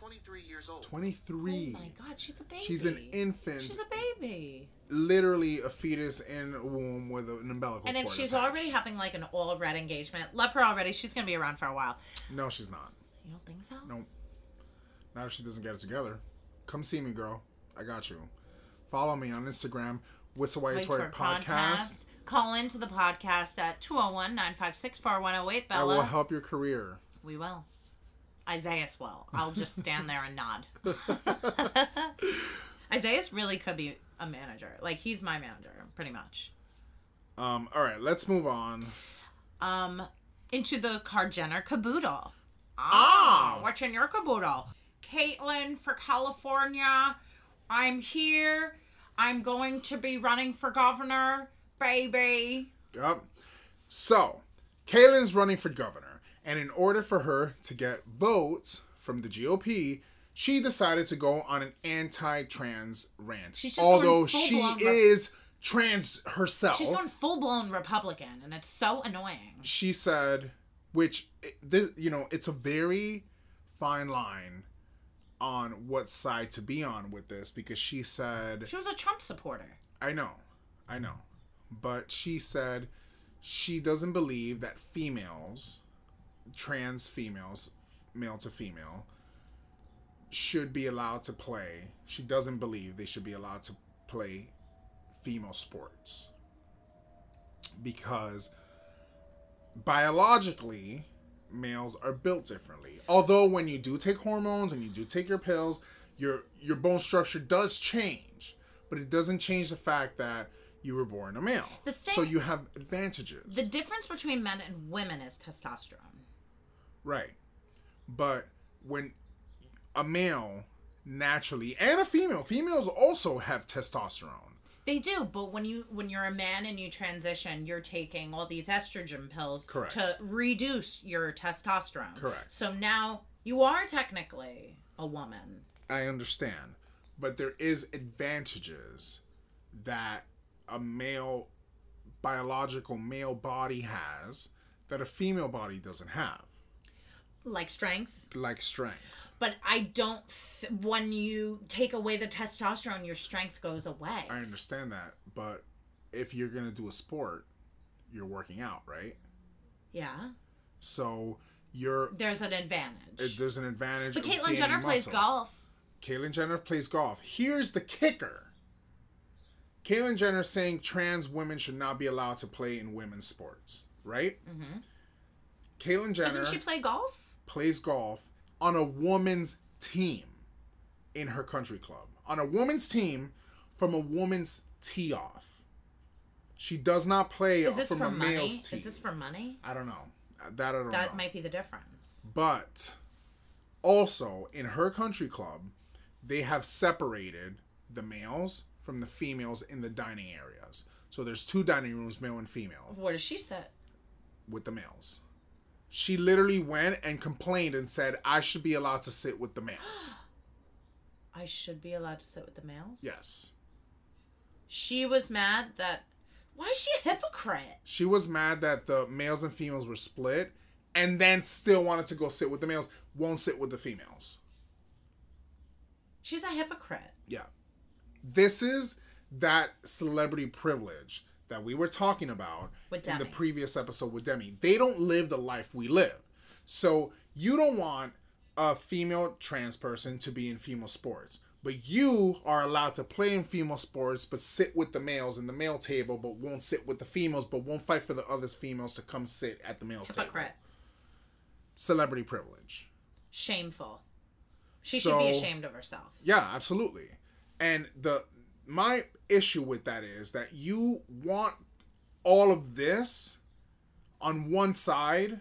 23 years old. Twenty three. Oh my god, she's a baby. She's an infant. She's a baby. literally a fetus in a womb with an umbilical And if cord she's attached. already having like an all red engagement, love her already. She's gonna be around for a while. no, she's not. You don't think so? No. Not if she doesn't get it together. Come see me, girl. I got you. Follow me on Instagram, Whistle While You Wait Twerk for Podcast. Call into the podcast at 201 956 4108. I will help your career. We will. Isaiah's will. I'll just stand there and nod. (laughs) (laughs) Isaiah's really could be a manager. Like he's my manager, pretty much. Um, all right, let's move on. Um, into the Car Jenner caboodle. Ah. What's in your caboodle? Caitlyn for California. I'm here. I'm going to be running for governor, baby. Yep. So, Caitlyn's running for governor, and in order for her to get votes from the GOP, she decided to go on an anti-trans rant. She's just although she full-blown is trans herself. She's going full blown Republican, and it's so annoying. she said, which this, you know, it's a very fine line on what side to be on with this because she said, She was a Trump supporter. I know, I know, but she said she doesn't believe that females, trans females, male to female, should be allowed to play. She doesn't believe they should be allowed to play female sports. Because biologically males are built differently. Although when you do take hormones and you do take your pills your your bone structure does change. But it doesn't change the fact that you were born a male The thing- so you have advantages The difference between men and women is testosterone. right but when a male naturally and a female females also have testosterone They do, but when you when you're a man and you transition, you're taking all these estrogen pills Correct. to reduce your testosterone. Correct. So now you are technically a woman. I understand, but there is advantages that a male biological male body has that a female body doesn't have, Like strength, like strength. but I don't. Th- when you take away the testosterone, your strength goes away. I understand that, but if you're gonna do a sport, you're working out, right? Yeah. So you're There's an advantage. there's an advantage. but Caitlyn Jenner plays golf. Caitlyn Jenner plays golf. Here's the kicker. Caitlyn Jenner saying trans women should not be allowed to play in women's sports, right? Mm-hmm. Caitlyn Jenner Doesn't she play golf? plays golf on a woman's team in her country club. On a woman's team from a woman's tee off. She does not play Is this from for a money? male's tee. Is this for money? I don't know. That I don't That know. might be the difference. But also in her country club, they have separated the males from the females in the dining areas. So there's two dining rooms, male and female, Where does she sit? with the males. She literally went and complained and said, I should be allowed to sit with the males. (gasps) I should be allowed to sit with the males. yes. She was mad that. Why is she a hypocrite? She was mad that the males and females were split and then still wanted to go sit with the males, won't sit with the females. She's a hypocrite. Yeah. This is that celebrity privilege that we were talking about in the previous episode with Demi. They don't live the life we live. So you don't want a female trans person to be in female sports. But you are allowed to play in female sports, but sit with the males in the male table, but won't sit with the females, but won't fight for the other females to come sit at the males table. Celebrity privilege. Shameful. She should be ashamed of herself. Yeah, absolutely. And the my issue with that is that you want all of this on one side,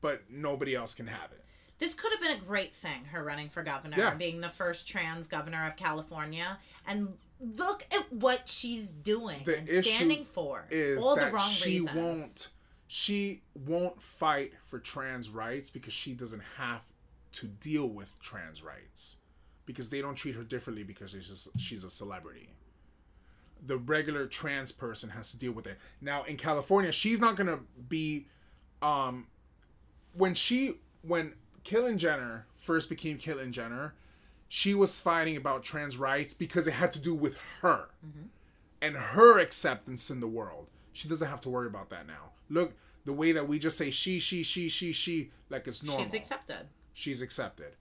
but nobody else can have it. This could have been a great thing, her running for governor, Yeah. being the first trans governor of California. And look at what she's doing The and standing for. Is All that the wrong she reasons. won't she won't fight for trans rights because she doesn't have to deal with trans rights because they don't treat her differently because she's just, she's a celebrity. The regular trans person has to deal with it. Now in California, she's not gonna be um when she when Caitlyn Jenner first became Caitlyn Jenner, she was fighting about trans rights because it had to do with her and her acceptance in the world. She doesn't have to worry about that now. Look, the way that we just say she, she, she, she, she, like it's normal. She's accepted. She's accepted.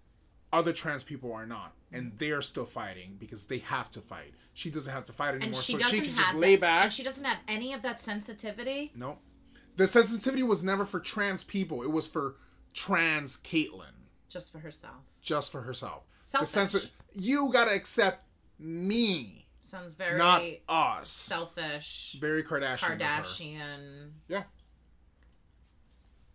Other trans people are not, and they're still fighting because they have to fight. She doesn't have to fight And anymore, she so doesn't she can have just that- lay back. And she doesn't have any of that sensitivity. no, the sensitivity was never for trans people. It was for trans Caitlyn, Just for herself. just for herself. Selfish. The sense you gotta accept me, Sounds very not us. selfish. Very Kardashian. Kardashian. Yeah.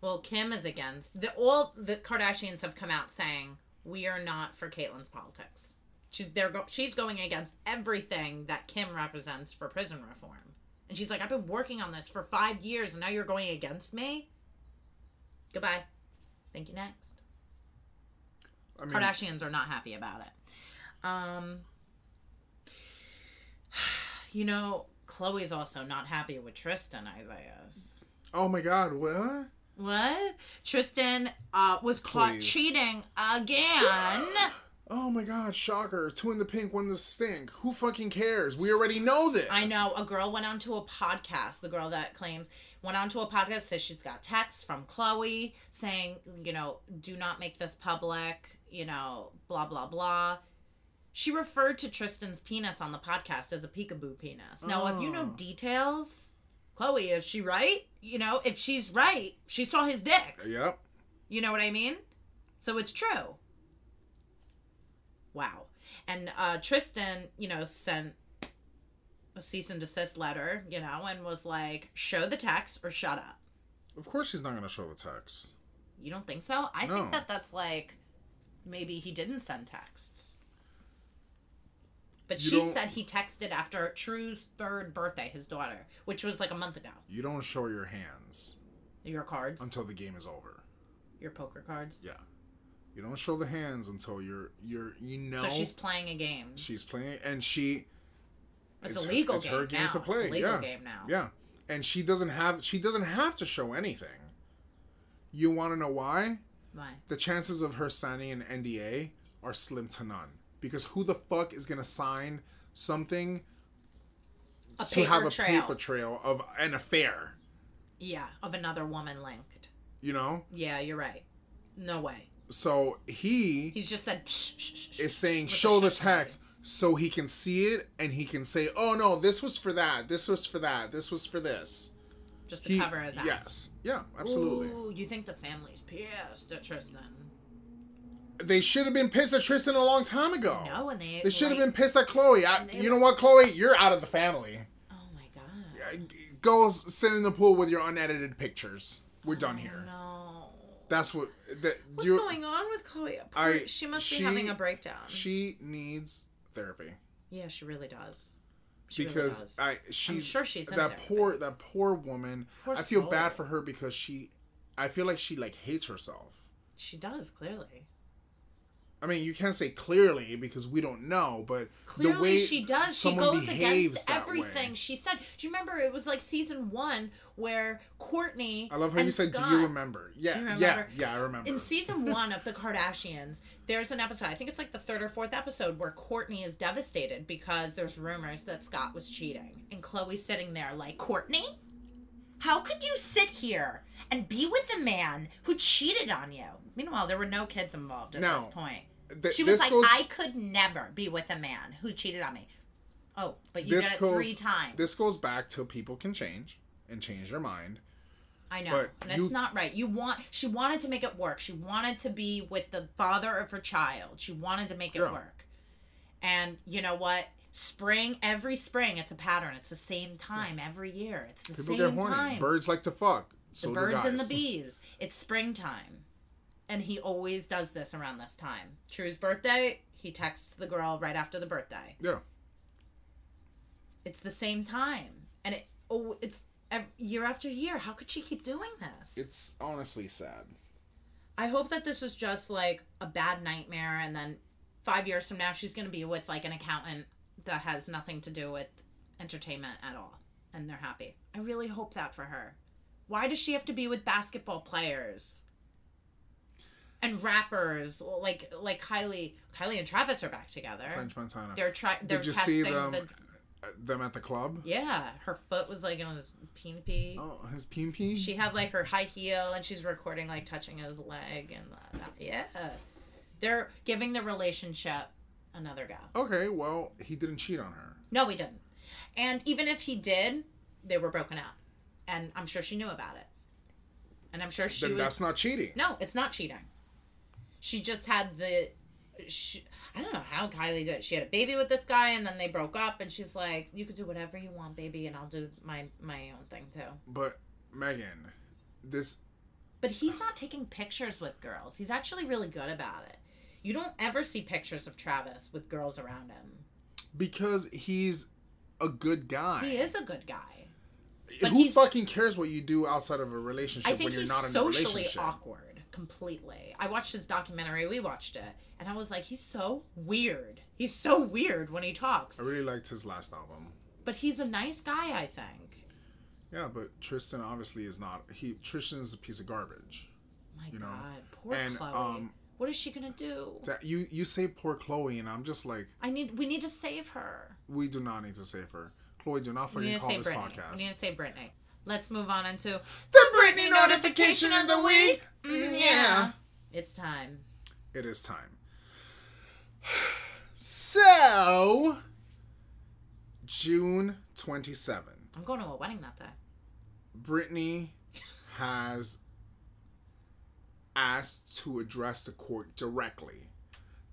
Well, Kim is against the all the Kardashians have come out saying we are not for Caitlyn's politics. She's they're go, she's going against everything that Kim represents for prison reform, and she's like, I've been working on this for five years, and now you're going against me. Goodbye. Thank you. Next. I mean, Kardashians are not happy about it. Um, (sighs) you know, Khloé's also not happy with Tristan Isaiah's. oh my God, what? What? Tristan uh, was caught Please. cheating again. (gasps) Oh my god, shocker. Two in the pink, one the stink. Who fucking cares? We already know this. I know a girl went onto a podcast. The girl that claims went onto a podcast says she's got texts from Khloé saying, you know, do not make this public, you know, blah blah blah. She referred to Tristan's penis on the podcast as a peekaboo penis. Now, if you know Oh. details, Khloé, is she right? You know, if she's right, she saw his dick. Yep. You know what I mean? So it's true. Wow. And uh, Tristan, you know, sent a cease and desist letter, you know, and was like, show the text or shut up. Of course she's not gonna show the text. You don't think so? I No. think that that's like maybe he didn't send texts. But You she said he texted after True's third birthday, his daughter, which was like a month ago. You don't show your hands Your cards, until the game is over. your poker cards. Yeah. You don't show the hands until you're you're you know So she's playing a game. she's playing and she It's, it's a her- legal it's game her game now. to play, It's a legal yeah. game now. Yeah. And she doesn't have she doesn't have to show anything. You wanna know why? Why? the chances of her signing an NDA are slim to none. Because who the fuck is gonna sign something A to have a trail. paper trail of an affair? Yeah, of another woman linked. You know? Yeah, you're right. No way. So he He's just said. Psh, psh, psh, is saying with the show the text so he can see it and he can say, "Oh no, this was for that. This was for that. This was for this." just to He, cover his ass. yes, yeah, absolutely. Ooh, you think the family's pissed at Tristan? They should have been pissed at Tristan a long time ago. No, and they They should have like- been pissed at Khloé. I, you know what, Khloé? You're out of the family. Oh my god. Go sit in the pool with your unedited pictures. We're done here. Oh, no. That's what. That What's going on with Khloé? I- she must she- be having a breakdown. She needs therapy yeah, she really does. She really because does. I she's sure she's that therapy. poor that poor woman. Poor I feel bad for her because she, I feel like she like hates herself. she does clearly. I mean, you can't say clearly because we don't know, but Clearly, the way she does. She goes against everything way. she said. Do you remember? It was like season one where Kourtney. I love how you said, "Do you remember?" Yeah, you yeah, remember? yeah. I remember. In season (laughs) one of the Kardashians, there's an episode, I think it's like the third or fourth episode, where Kourtney is devastated because there's rumors that Scott was cheating. And Khloé's sitting there like, Kourtney? How could you sit here and be with a man who cheated on you? Meanwhile, there were no kids involved at No. this point. Th- She was like, goes- I could never be with a man who cheated on me. Oh, but you did it goes three times. This goes back to people can change and change their mind. I know, But and it's not right. You want she wanted to make it work. She wanted to be with the father of her child. She wanted to make it Yeah. work. And you know what? Spring every spring, it's a pattern. It's the same time every year. It's the People same get horny. time. Birds like to fuck. So the birds and the bees. It's springtime, and he always does this around this time. True's birthday, he texts the girl right after the birthday. Yeah. It's the same time, and it oh, it's year after year. How could she keep doing this? It's honestly sad. I hope that this is just like a bad nightmare, and then five years from now, she's going to be with like an accountant that has nothing to do with entertainment at all, and they're happy. I really hope that for her. Why does she have to be with basketball players and rappers like like Kylie? Kylie and Travis are back together. French Montana. They're trying. They're Did you testing see them? the. Uh, them at the club. Yeah, her foot was like in his peen pee Oh, his peen pee. She had like her high heel and she's recording like touching his leg and yeah. They're giving the relationship another go. Okay, well, he didn't cheat on her. No, he didn't. And even if he did, they were broken up. And I'm sure she knew about it. And I'm sure she then was that's not cheating. No, it's not cheating. She just had the she, I don't know how Kylie did it. She had a baby with this guy and then they broke up and she's like, "You could do whatever you want, baby, and I'll do my my own thing too." But Megan, this But he's not taking pictures with girls. He's actually really good about it. You don't ever see pictures of Travis with girls around him. because he's a good guy. He is a good guy. but Who fucking cares what you do outside of a relationship I think when you're he's not in a socially relationship? awkward completely. I watched his documentary, we watched it, and I was like, he's so weird. He's so weird when he talks. I really liked his last album. But he's a nice guy, I think. Yeah, but Tristan obviously is not. He Tristan is a piece of garbage. My You know, God, poor and, Khloé. um, what is she gonna do? You you say poor Khloé, and I'm just like, I need. We need to save her. we do not need to save her. Khloé, do not fucking call this Britney. podcast. We need to save Britney. Let's move on into The Britney notification of the week. Mm, yeah. It's time. It is time. So, June 27th, I'm going to a wedding that day. Britney has asked to address the court directly.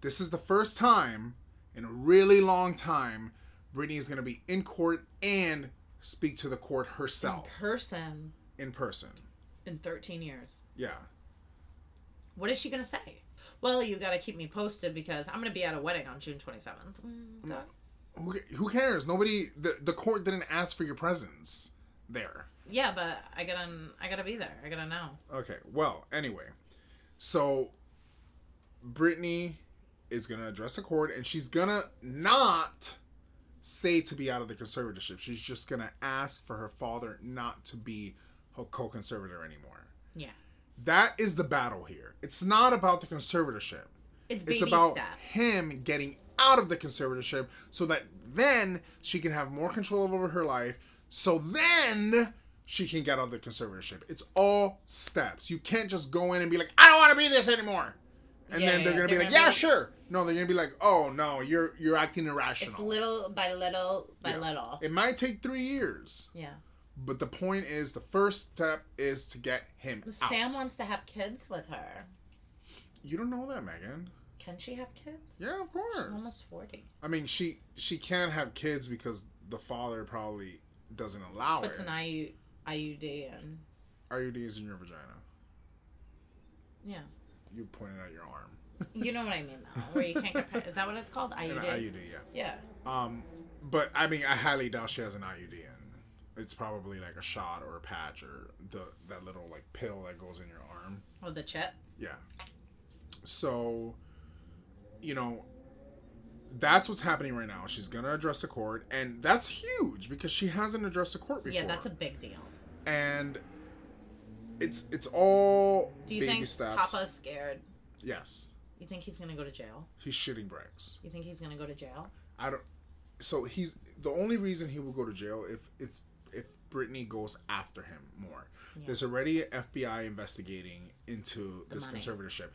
This is the first time in a really long time Britney is going to be in court and speak to the court herself. In person in person. in 13 years. Yeah. What is she going to say? Well, you got to keep me posted because I'm going to be at a wedding on June 27th. Mm, okay. Who, who cares? Nobody the, the court didn't ask for your presence there. Yeah, but I gotta, I gotta be there. I gotta know. Okay. Well, anyway. So Britney is gonna address the court and she's gonna not say to be out of the conservatorship. She's just gonna ask for her father not to be her co-conservator anymore. Yeah. That is the battle here. It's not about the conservatorship. It's baby It's about steps. him getting out of the conservatorship so that then she can have more control over her life. So then she can get out of the conservatorship. It's all steps. You can't just go in and be like, I don't want to be this anymore. And Yeah, then they're yeah, gonna be they're like, gonna be yeah, like- sure. No, they're gonna be like, oh no, you're you're acting irrational. It's little by little by Yeah. little. It might take three years, Yeah. but the point is, the first step is to get him Sam out. wants to have kids with her. You don't know that, Megan. Can she have kids? Yeah, of course. She's almost 40. I mean, she she can't have kids because the father probably doesn't allow Puts it. an IU, IUD in. IUD is in your vagina. Yeah. You pointed at your arm. You know what I mean, though. Where you can't get. Is that what it's called? IUD. An IUD? IUD, yeah. Yeah. Um, but I mean, I highly doubt she has an IUD in. It's probably like a shot or a patch or the that little like pill that goes in your arm. Oh, the chip? Yeah. So, you know, that's what's happening right now. She's gonna address the court, and that's huge because she hasn't addressed the court before. Yeah, that's a big deal. and it's it's all Do you baby think steps. Papa's scared? Yes, You think he's gonna go to jail? he's shitting bricks. You think he's gonna go to jail? I don't. So he's the only reason he will go to jail if it's if Britney goes after him more. There's already an FBI investigating into this money. conservatorship.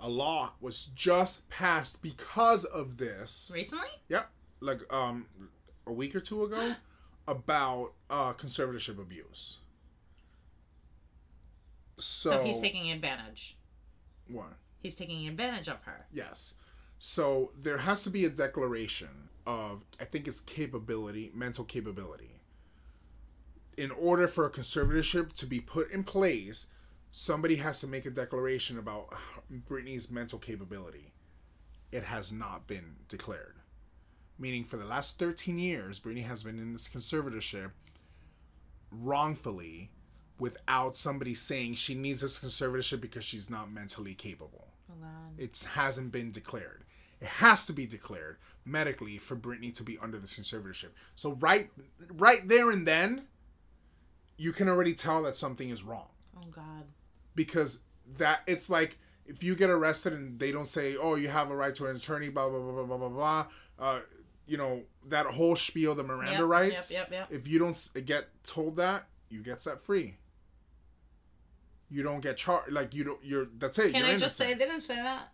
A law was just passed because of this. Recently? Yep, like um a week or two ago (gasps) about uh conservatorship abuse. So, So he's taking advantage. what? He's taking advantage of her. Yes. So there has to be a declaration of, I think it's capability, mental capability. In order for a conservatorship to be put in place, somebody has to make a declaration about Britney's mental capability. It has not been declared. Meaning, for the last 13 years, Britney has been in this conservatorship wrongfully without somebody saying she needs this conservatorship because she's not mentally capable it hasn't been declared. It has to be declared medically for Britney to be under this conservatorship. So right, right there and then, you can already tell that something is wrong Oh God. because that it's like if you get arrested and they don't say, "Oh, you have a right to an attorney," blah blah blah blah blah blah blah. Uh, you know that whole spiel, the Miranda Yep, rights. yep, yep, yep. If you don't get told that, you get set free. You don't get charged. Like you don't. You're. That's it. Can I just say they didn't say that?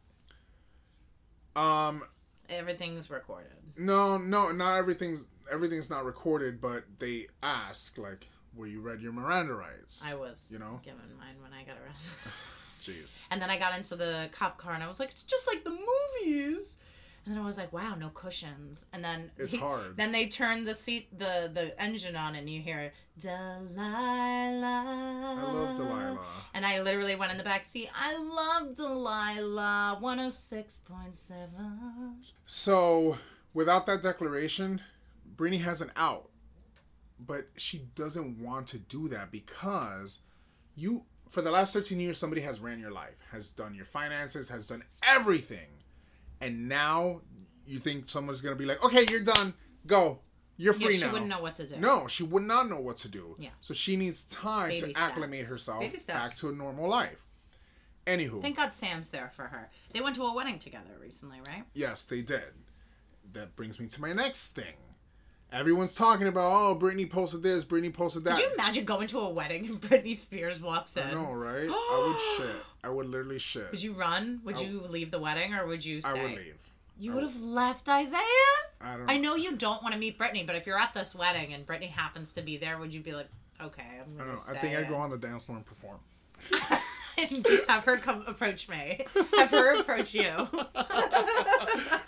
Um. Everything's recorded. No, no, not everything's everything's not recorded, but they ask like, "Will you read your Miranda rights?" I was, you know, given mine when I got arrested. (laughs) jeez. and then I got into the cop car and I was like, it's just like the movies. And then I was like, wow, no cushions. And then It's hard. Then they turn the seat, the the engine on, and you hear Delilah. I love Delilah. And I literally went in the back seat. I love Delilah. One hundred six point seven. So, without that declaration, Britney has an out, but she doesn't want to do that because you, for the last thirteen years, somebody has ran your life, has done your finances, has done everything, and now you think someone's gonna be like, "Okay, you're done. Go. You're Yeah, free she now." She wouldn't know what to do. No, she would not know what to do. Yeah. So she needs time Baby to steps. acclimate herself back to a normal life. Anywho, Thank God Sam's there for her. They went to a wedding together recently, right? yes, they did. That brings me to my next thing. Everyone's talking about, oh, Britney posted this, Britney posted that. Could you imagine going to a wedding and (laughs) Britney Spears walks in? I know, right? (gasps) I would shit. I would literally shit. Would you run? Would you leave the wedding or would you stay? I would leave. You would have left Isaiah? I don't I know you don't want to meet Britney, but if you're at this wedding and Britney happens to be there, would you be like, okay, I'm I gonna don't stay? I think I'd go on the dance floor and perform. (laughs) and just have her come approach me. Have her approach you. (laughs)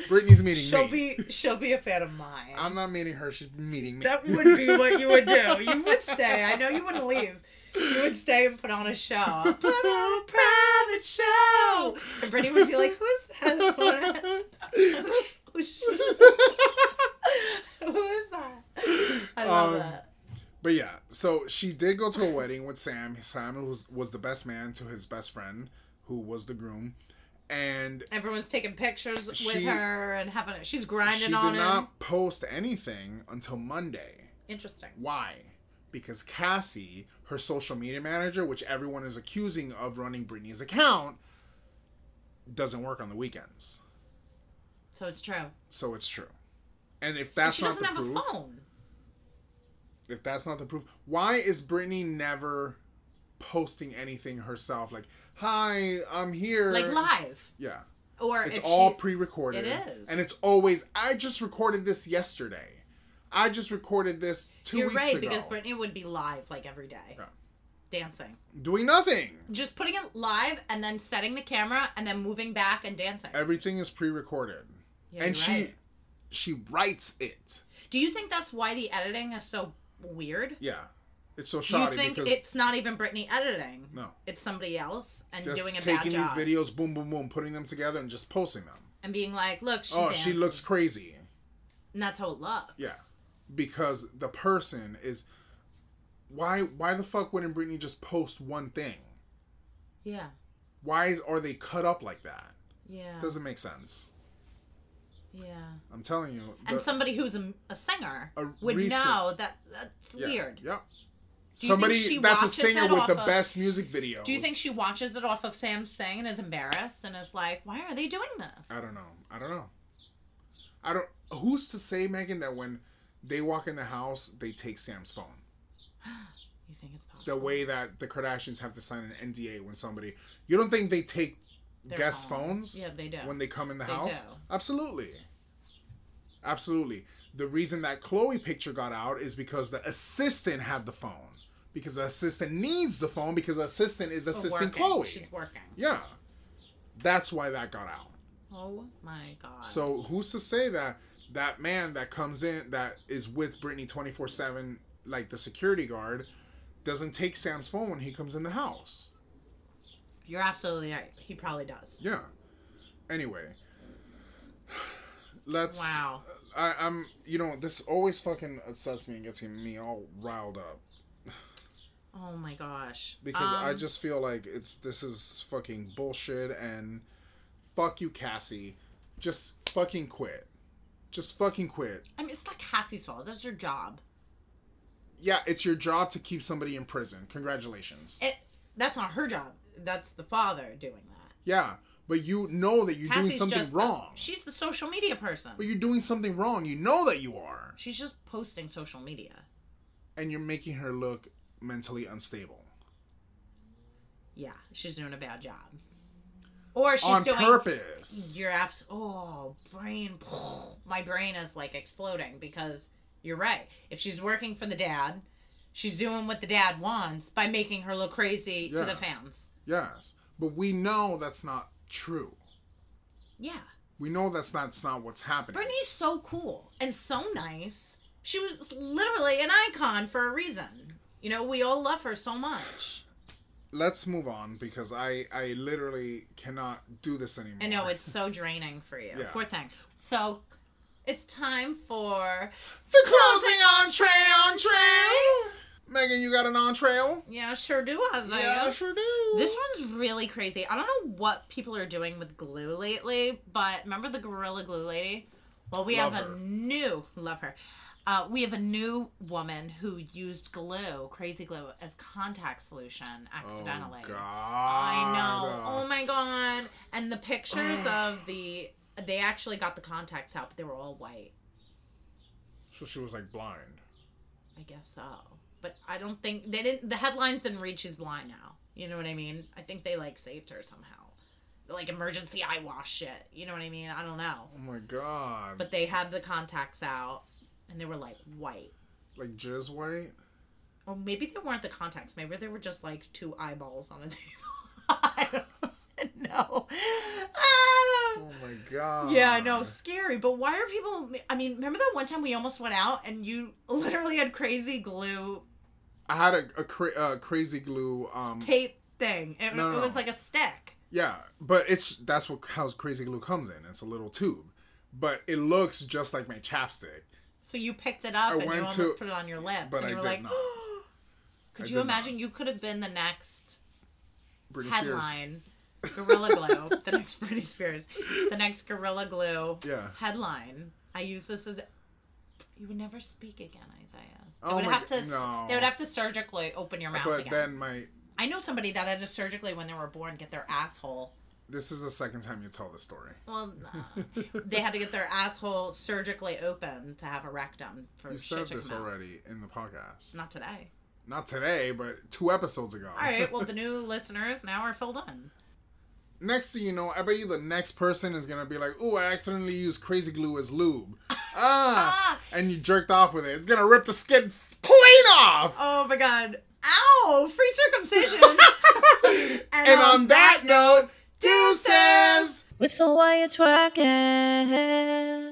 Britney's meeting she'll me. be she'll be a fan of mine. I'm not meeting her. She's meeting me. that would be what you would do. You would stay. I know you wouldn't leave. You would stay and put on a show. (laughs) Put on a private show. And Britney would be like, "Who's that? (laughs) Who's Who is that?" I love Um, that. But yeah, so she did go to a wedding with Sam. Sam was was the best man to his best friend, who was the groom, and Everyone's taking pictures with She- her and having. She's grinding she on did him. not post anything until Monday. Interesting. Why? Because Cassie, her social media manager, which everyone is accusing of running Britney's account, doesn't work on the weekends. So it's true. So it's true. And if that's she not doesn't the have proof, a phone. if that's not the proof, why is Britney never posting anything herself? Like, hi, I'm here. Like live. Yeah. Or It's all she, pre-recorded. It is. and it's always. I just recorded this yesterday. I just recorded this 2 You're weeks right ago. because Britney would be live like every day, Yeah. dancing. doing nothing. Just putting it live and then setting the camera and then moving back and dancing. Everything is pre-recorded, Yeah, and she right. she writes it. Do you think that's why the editing is so weird? Yeah, it's so you think it's not even Britney editing? no, It's somebody else and doing a taking bad job these videos, boom, boom, boom, putting them together and just posting them. and being like, "Look, she oh, dances. she looks crazy. and that's how it looks." Yeah. Because the person is why why the fuck wouldn't Britney just post one thing? yeah, Why is are they cut up like that? yeah, Doesn't make sense. yeah. I'm telling you. And the- somebody who's a, a singer A would recent- know that that's yeah, weird. Yep. You Somebody that's a singer that with the of- best music video. Do you think she watches it off of Sam's thing and is embarrassed and is like, "Why are they doing this?" I don't know. I don't know. I don't. Who's to say, Megan, that when they walk in the house, they take Sam's phone? (gasps) You think it's possible? The way that the Kardashians have to sign an NDA when somebody. You don't think they take Their guest phones? Yeah, they do. when they come in the They house? do. Absolutely. Absolutely. The reason that Khloé picture got out is because the assistant had the phone. Because the assistant needs the phone because the assistant is For assisting working. Khloé. She's working. Yeah. That's why that got out. Oh my god. So who's to say that that man that comes in that is with Britney 24/7 like the security guard doesn't take Sam's phone when he comes in the house? You're absolutely right. He probably does. Yeah. Anyway, (sighs) let's Wow. I, I'm, you know, this always fucking upsets me and gets me all riled up Oh my gosh. because I Um, just feel like it's this is fucking bullshit and fuck you, Cassie. Just fucking quit. Just fucking quit. I mean, it's not Cassie's fault. That's your job. Yeah, it's your job to keep somebody in prison. Congratulations. It. That's not her job. That's the father doing that. Yeah, but you know that you're doing something just the- wrong. she's the social media person. But you're doing something wrong. You know that you are, She's just posting social media. and you're making her look mentally unstable Yeah, she's doing a bad job. Or she's on doing. purpose. You're abs. Oh, brain. (sighs) My brain is like exploding because you're right. If she's working for the dad, she's doing what the dad wants by making her look crazy to the fans. Yes, but we know that's not true. Yeah. We know that's not, that's not what's happening. Britney's so cool and so nice. She was literally an icon for a reason. You know, we all love her so much. Let's move on because I I literally cannot do this anymore. I know it's so draining for you. Yeah. Poor thing. So it's time for the closing entree entree. Megan, you got an entree? yeah, sure do Isaiah. Yeah, I sure do. This one's really crazy. I don't know what people are doing with glue lately, but remember the Gorilla Glue lady? Well, we Love have a new, love her. Uh, we have a new woman who used glue, crazy glue, as contact solution accidentally. Oh God. I know. Oh my god! And the pictures of the they actually got the contacts out, but they were all white. So she was like blind. I guess so. But I don't think they didn't. The headlines didn't read she's blind now. You know what I mean? I think they like saved her somehow, like emergency eye wash shit. You know what I mean? I don't know. Oh my God. But they had the contacts out, and they were like white. like jizz white. Or maybe they weren't the contacts. Maybe they were just like two eyeballs on a (laughs) table. no. Ah. Oh my God. Yeah, I know, scary. But why are people? I mean, remember that one time we almost went out and you literally had crazy glue I had a, a cra- uh, crazy glue. Um, tape thing. It, No, no, it was no. like a stick. yeah, but it's that's what how crazy glue comes in. It's a little tube, but it looks just like my chapstick. So you picked it up I and you almost to- put it on your lips, but and I you were did like. (gasps) "Could I you did not. imagine? You could have been the next Britney headline, Gorilla Glue, (laughs) the next Britney Spears, the next Gorilla Glue Yeah. headline. I use this as. You would never speak again, Isaiah. They Oh would have to. no. They would have to surgically open your mouth But again. then my I know somebody that had to surgically when they were born get their asshole This is the second time you tell the story. Well, nah. they had to get their asshole surgically open to have a rectum for You said this already in the podcast. Not today. Not today, but two episodes ago. All right. Well, the (laughs) new listeners now are filled in. Next thing you know, I bet you the next person is gonna be like, "Ooh, I accidentally used crazy glue as lube." (laughs) Ah, (laughs) and you jerked off with it. It's gonna rip the skin clean off. Oh my god. Ow! Free circumcision. and on that note, deuces. Whistle while you're twerking.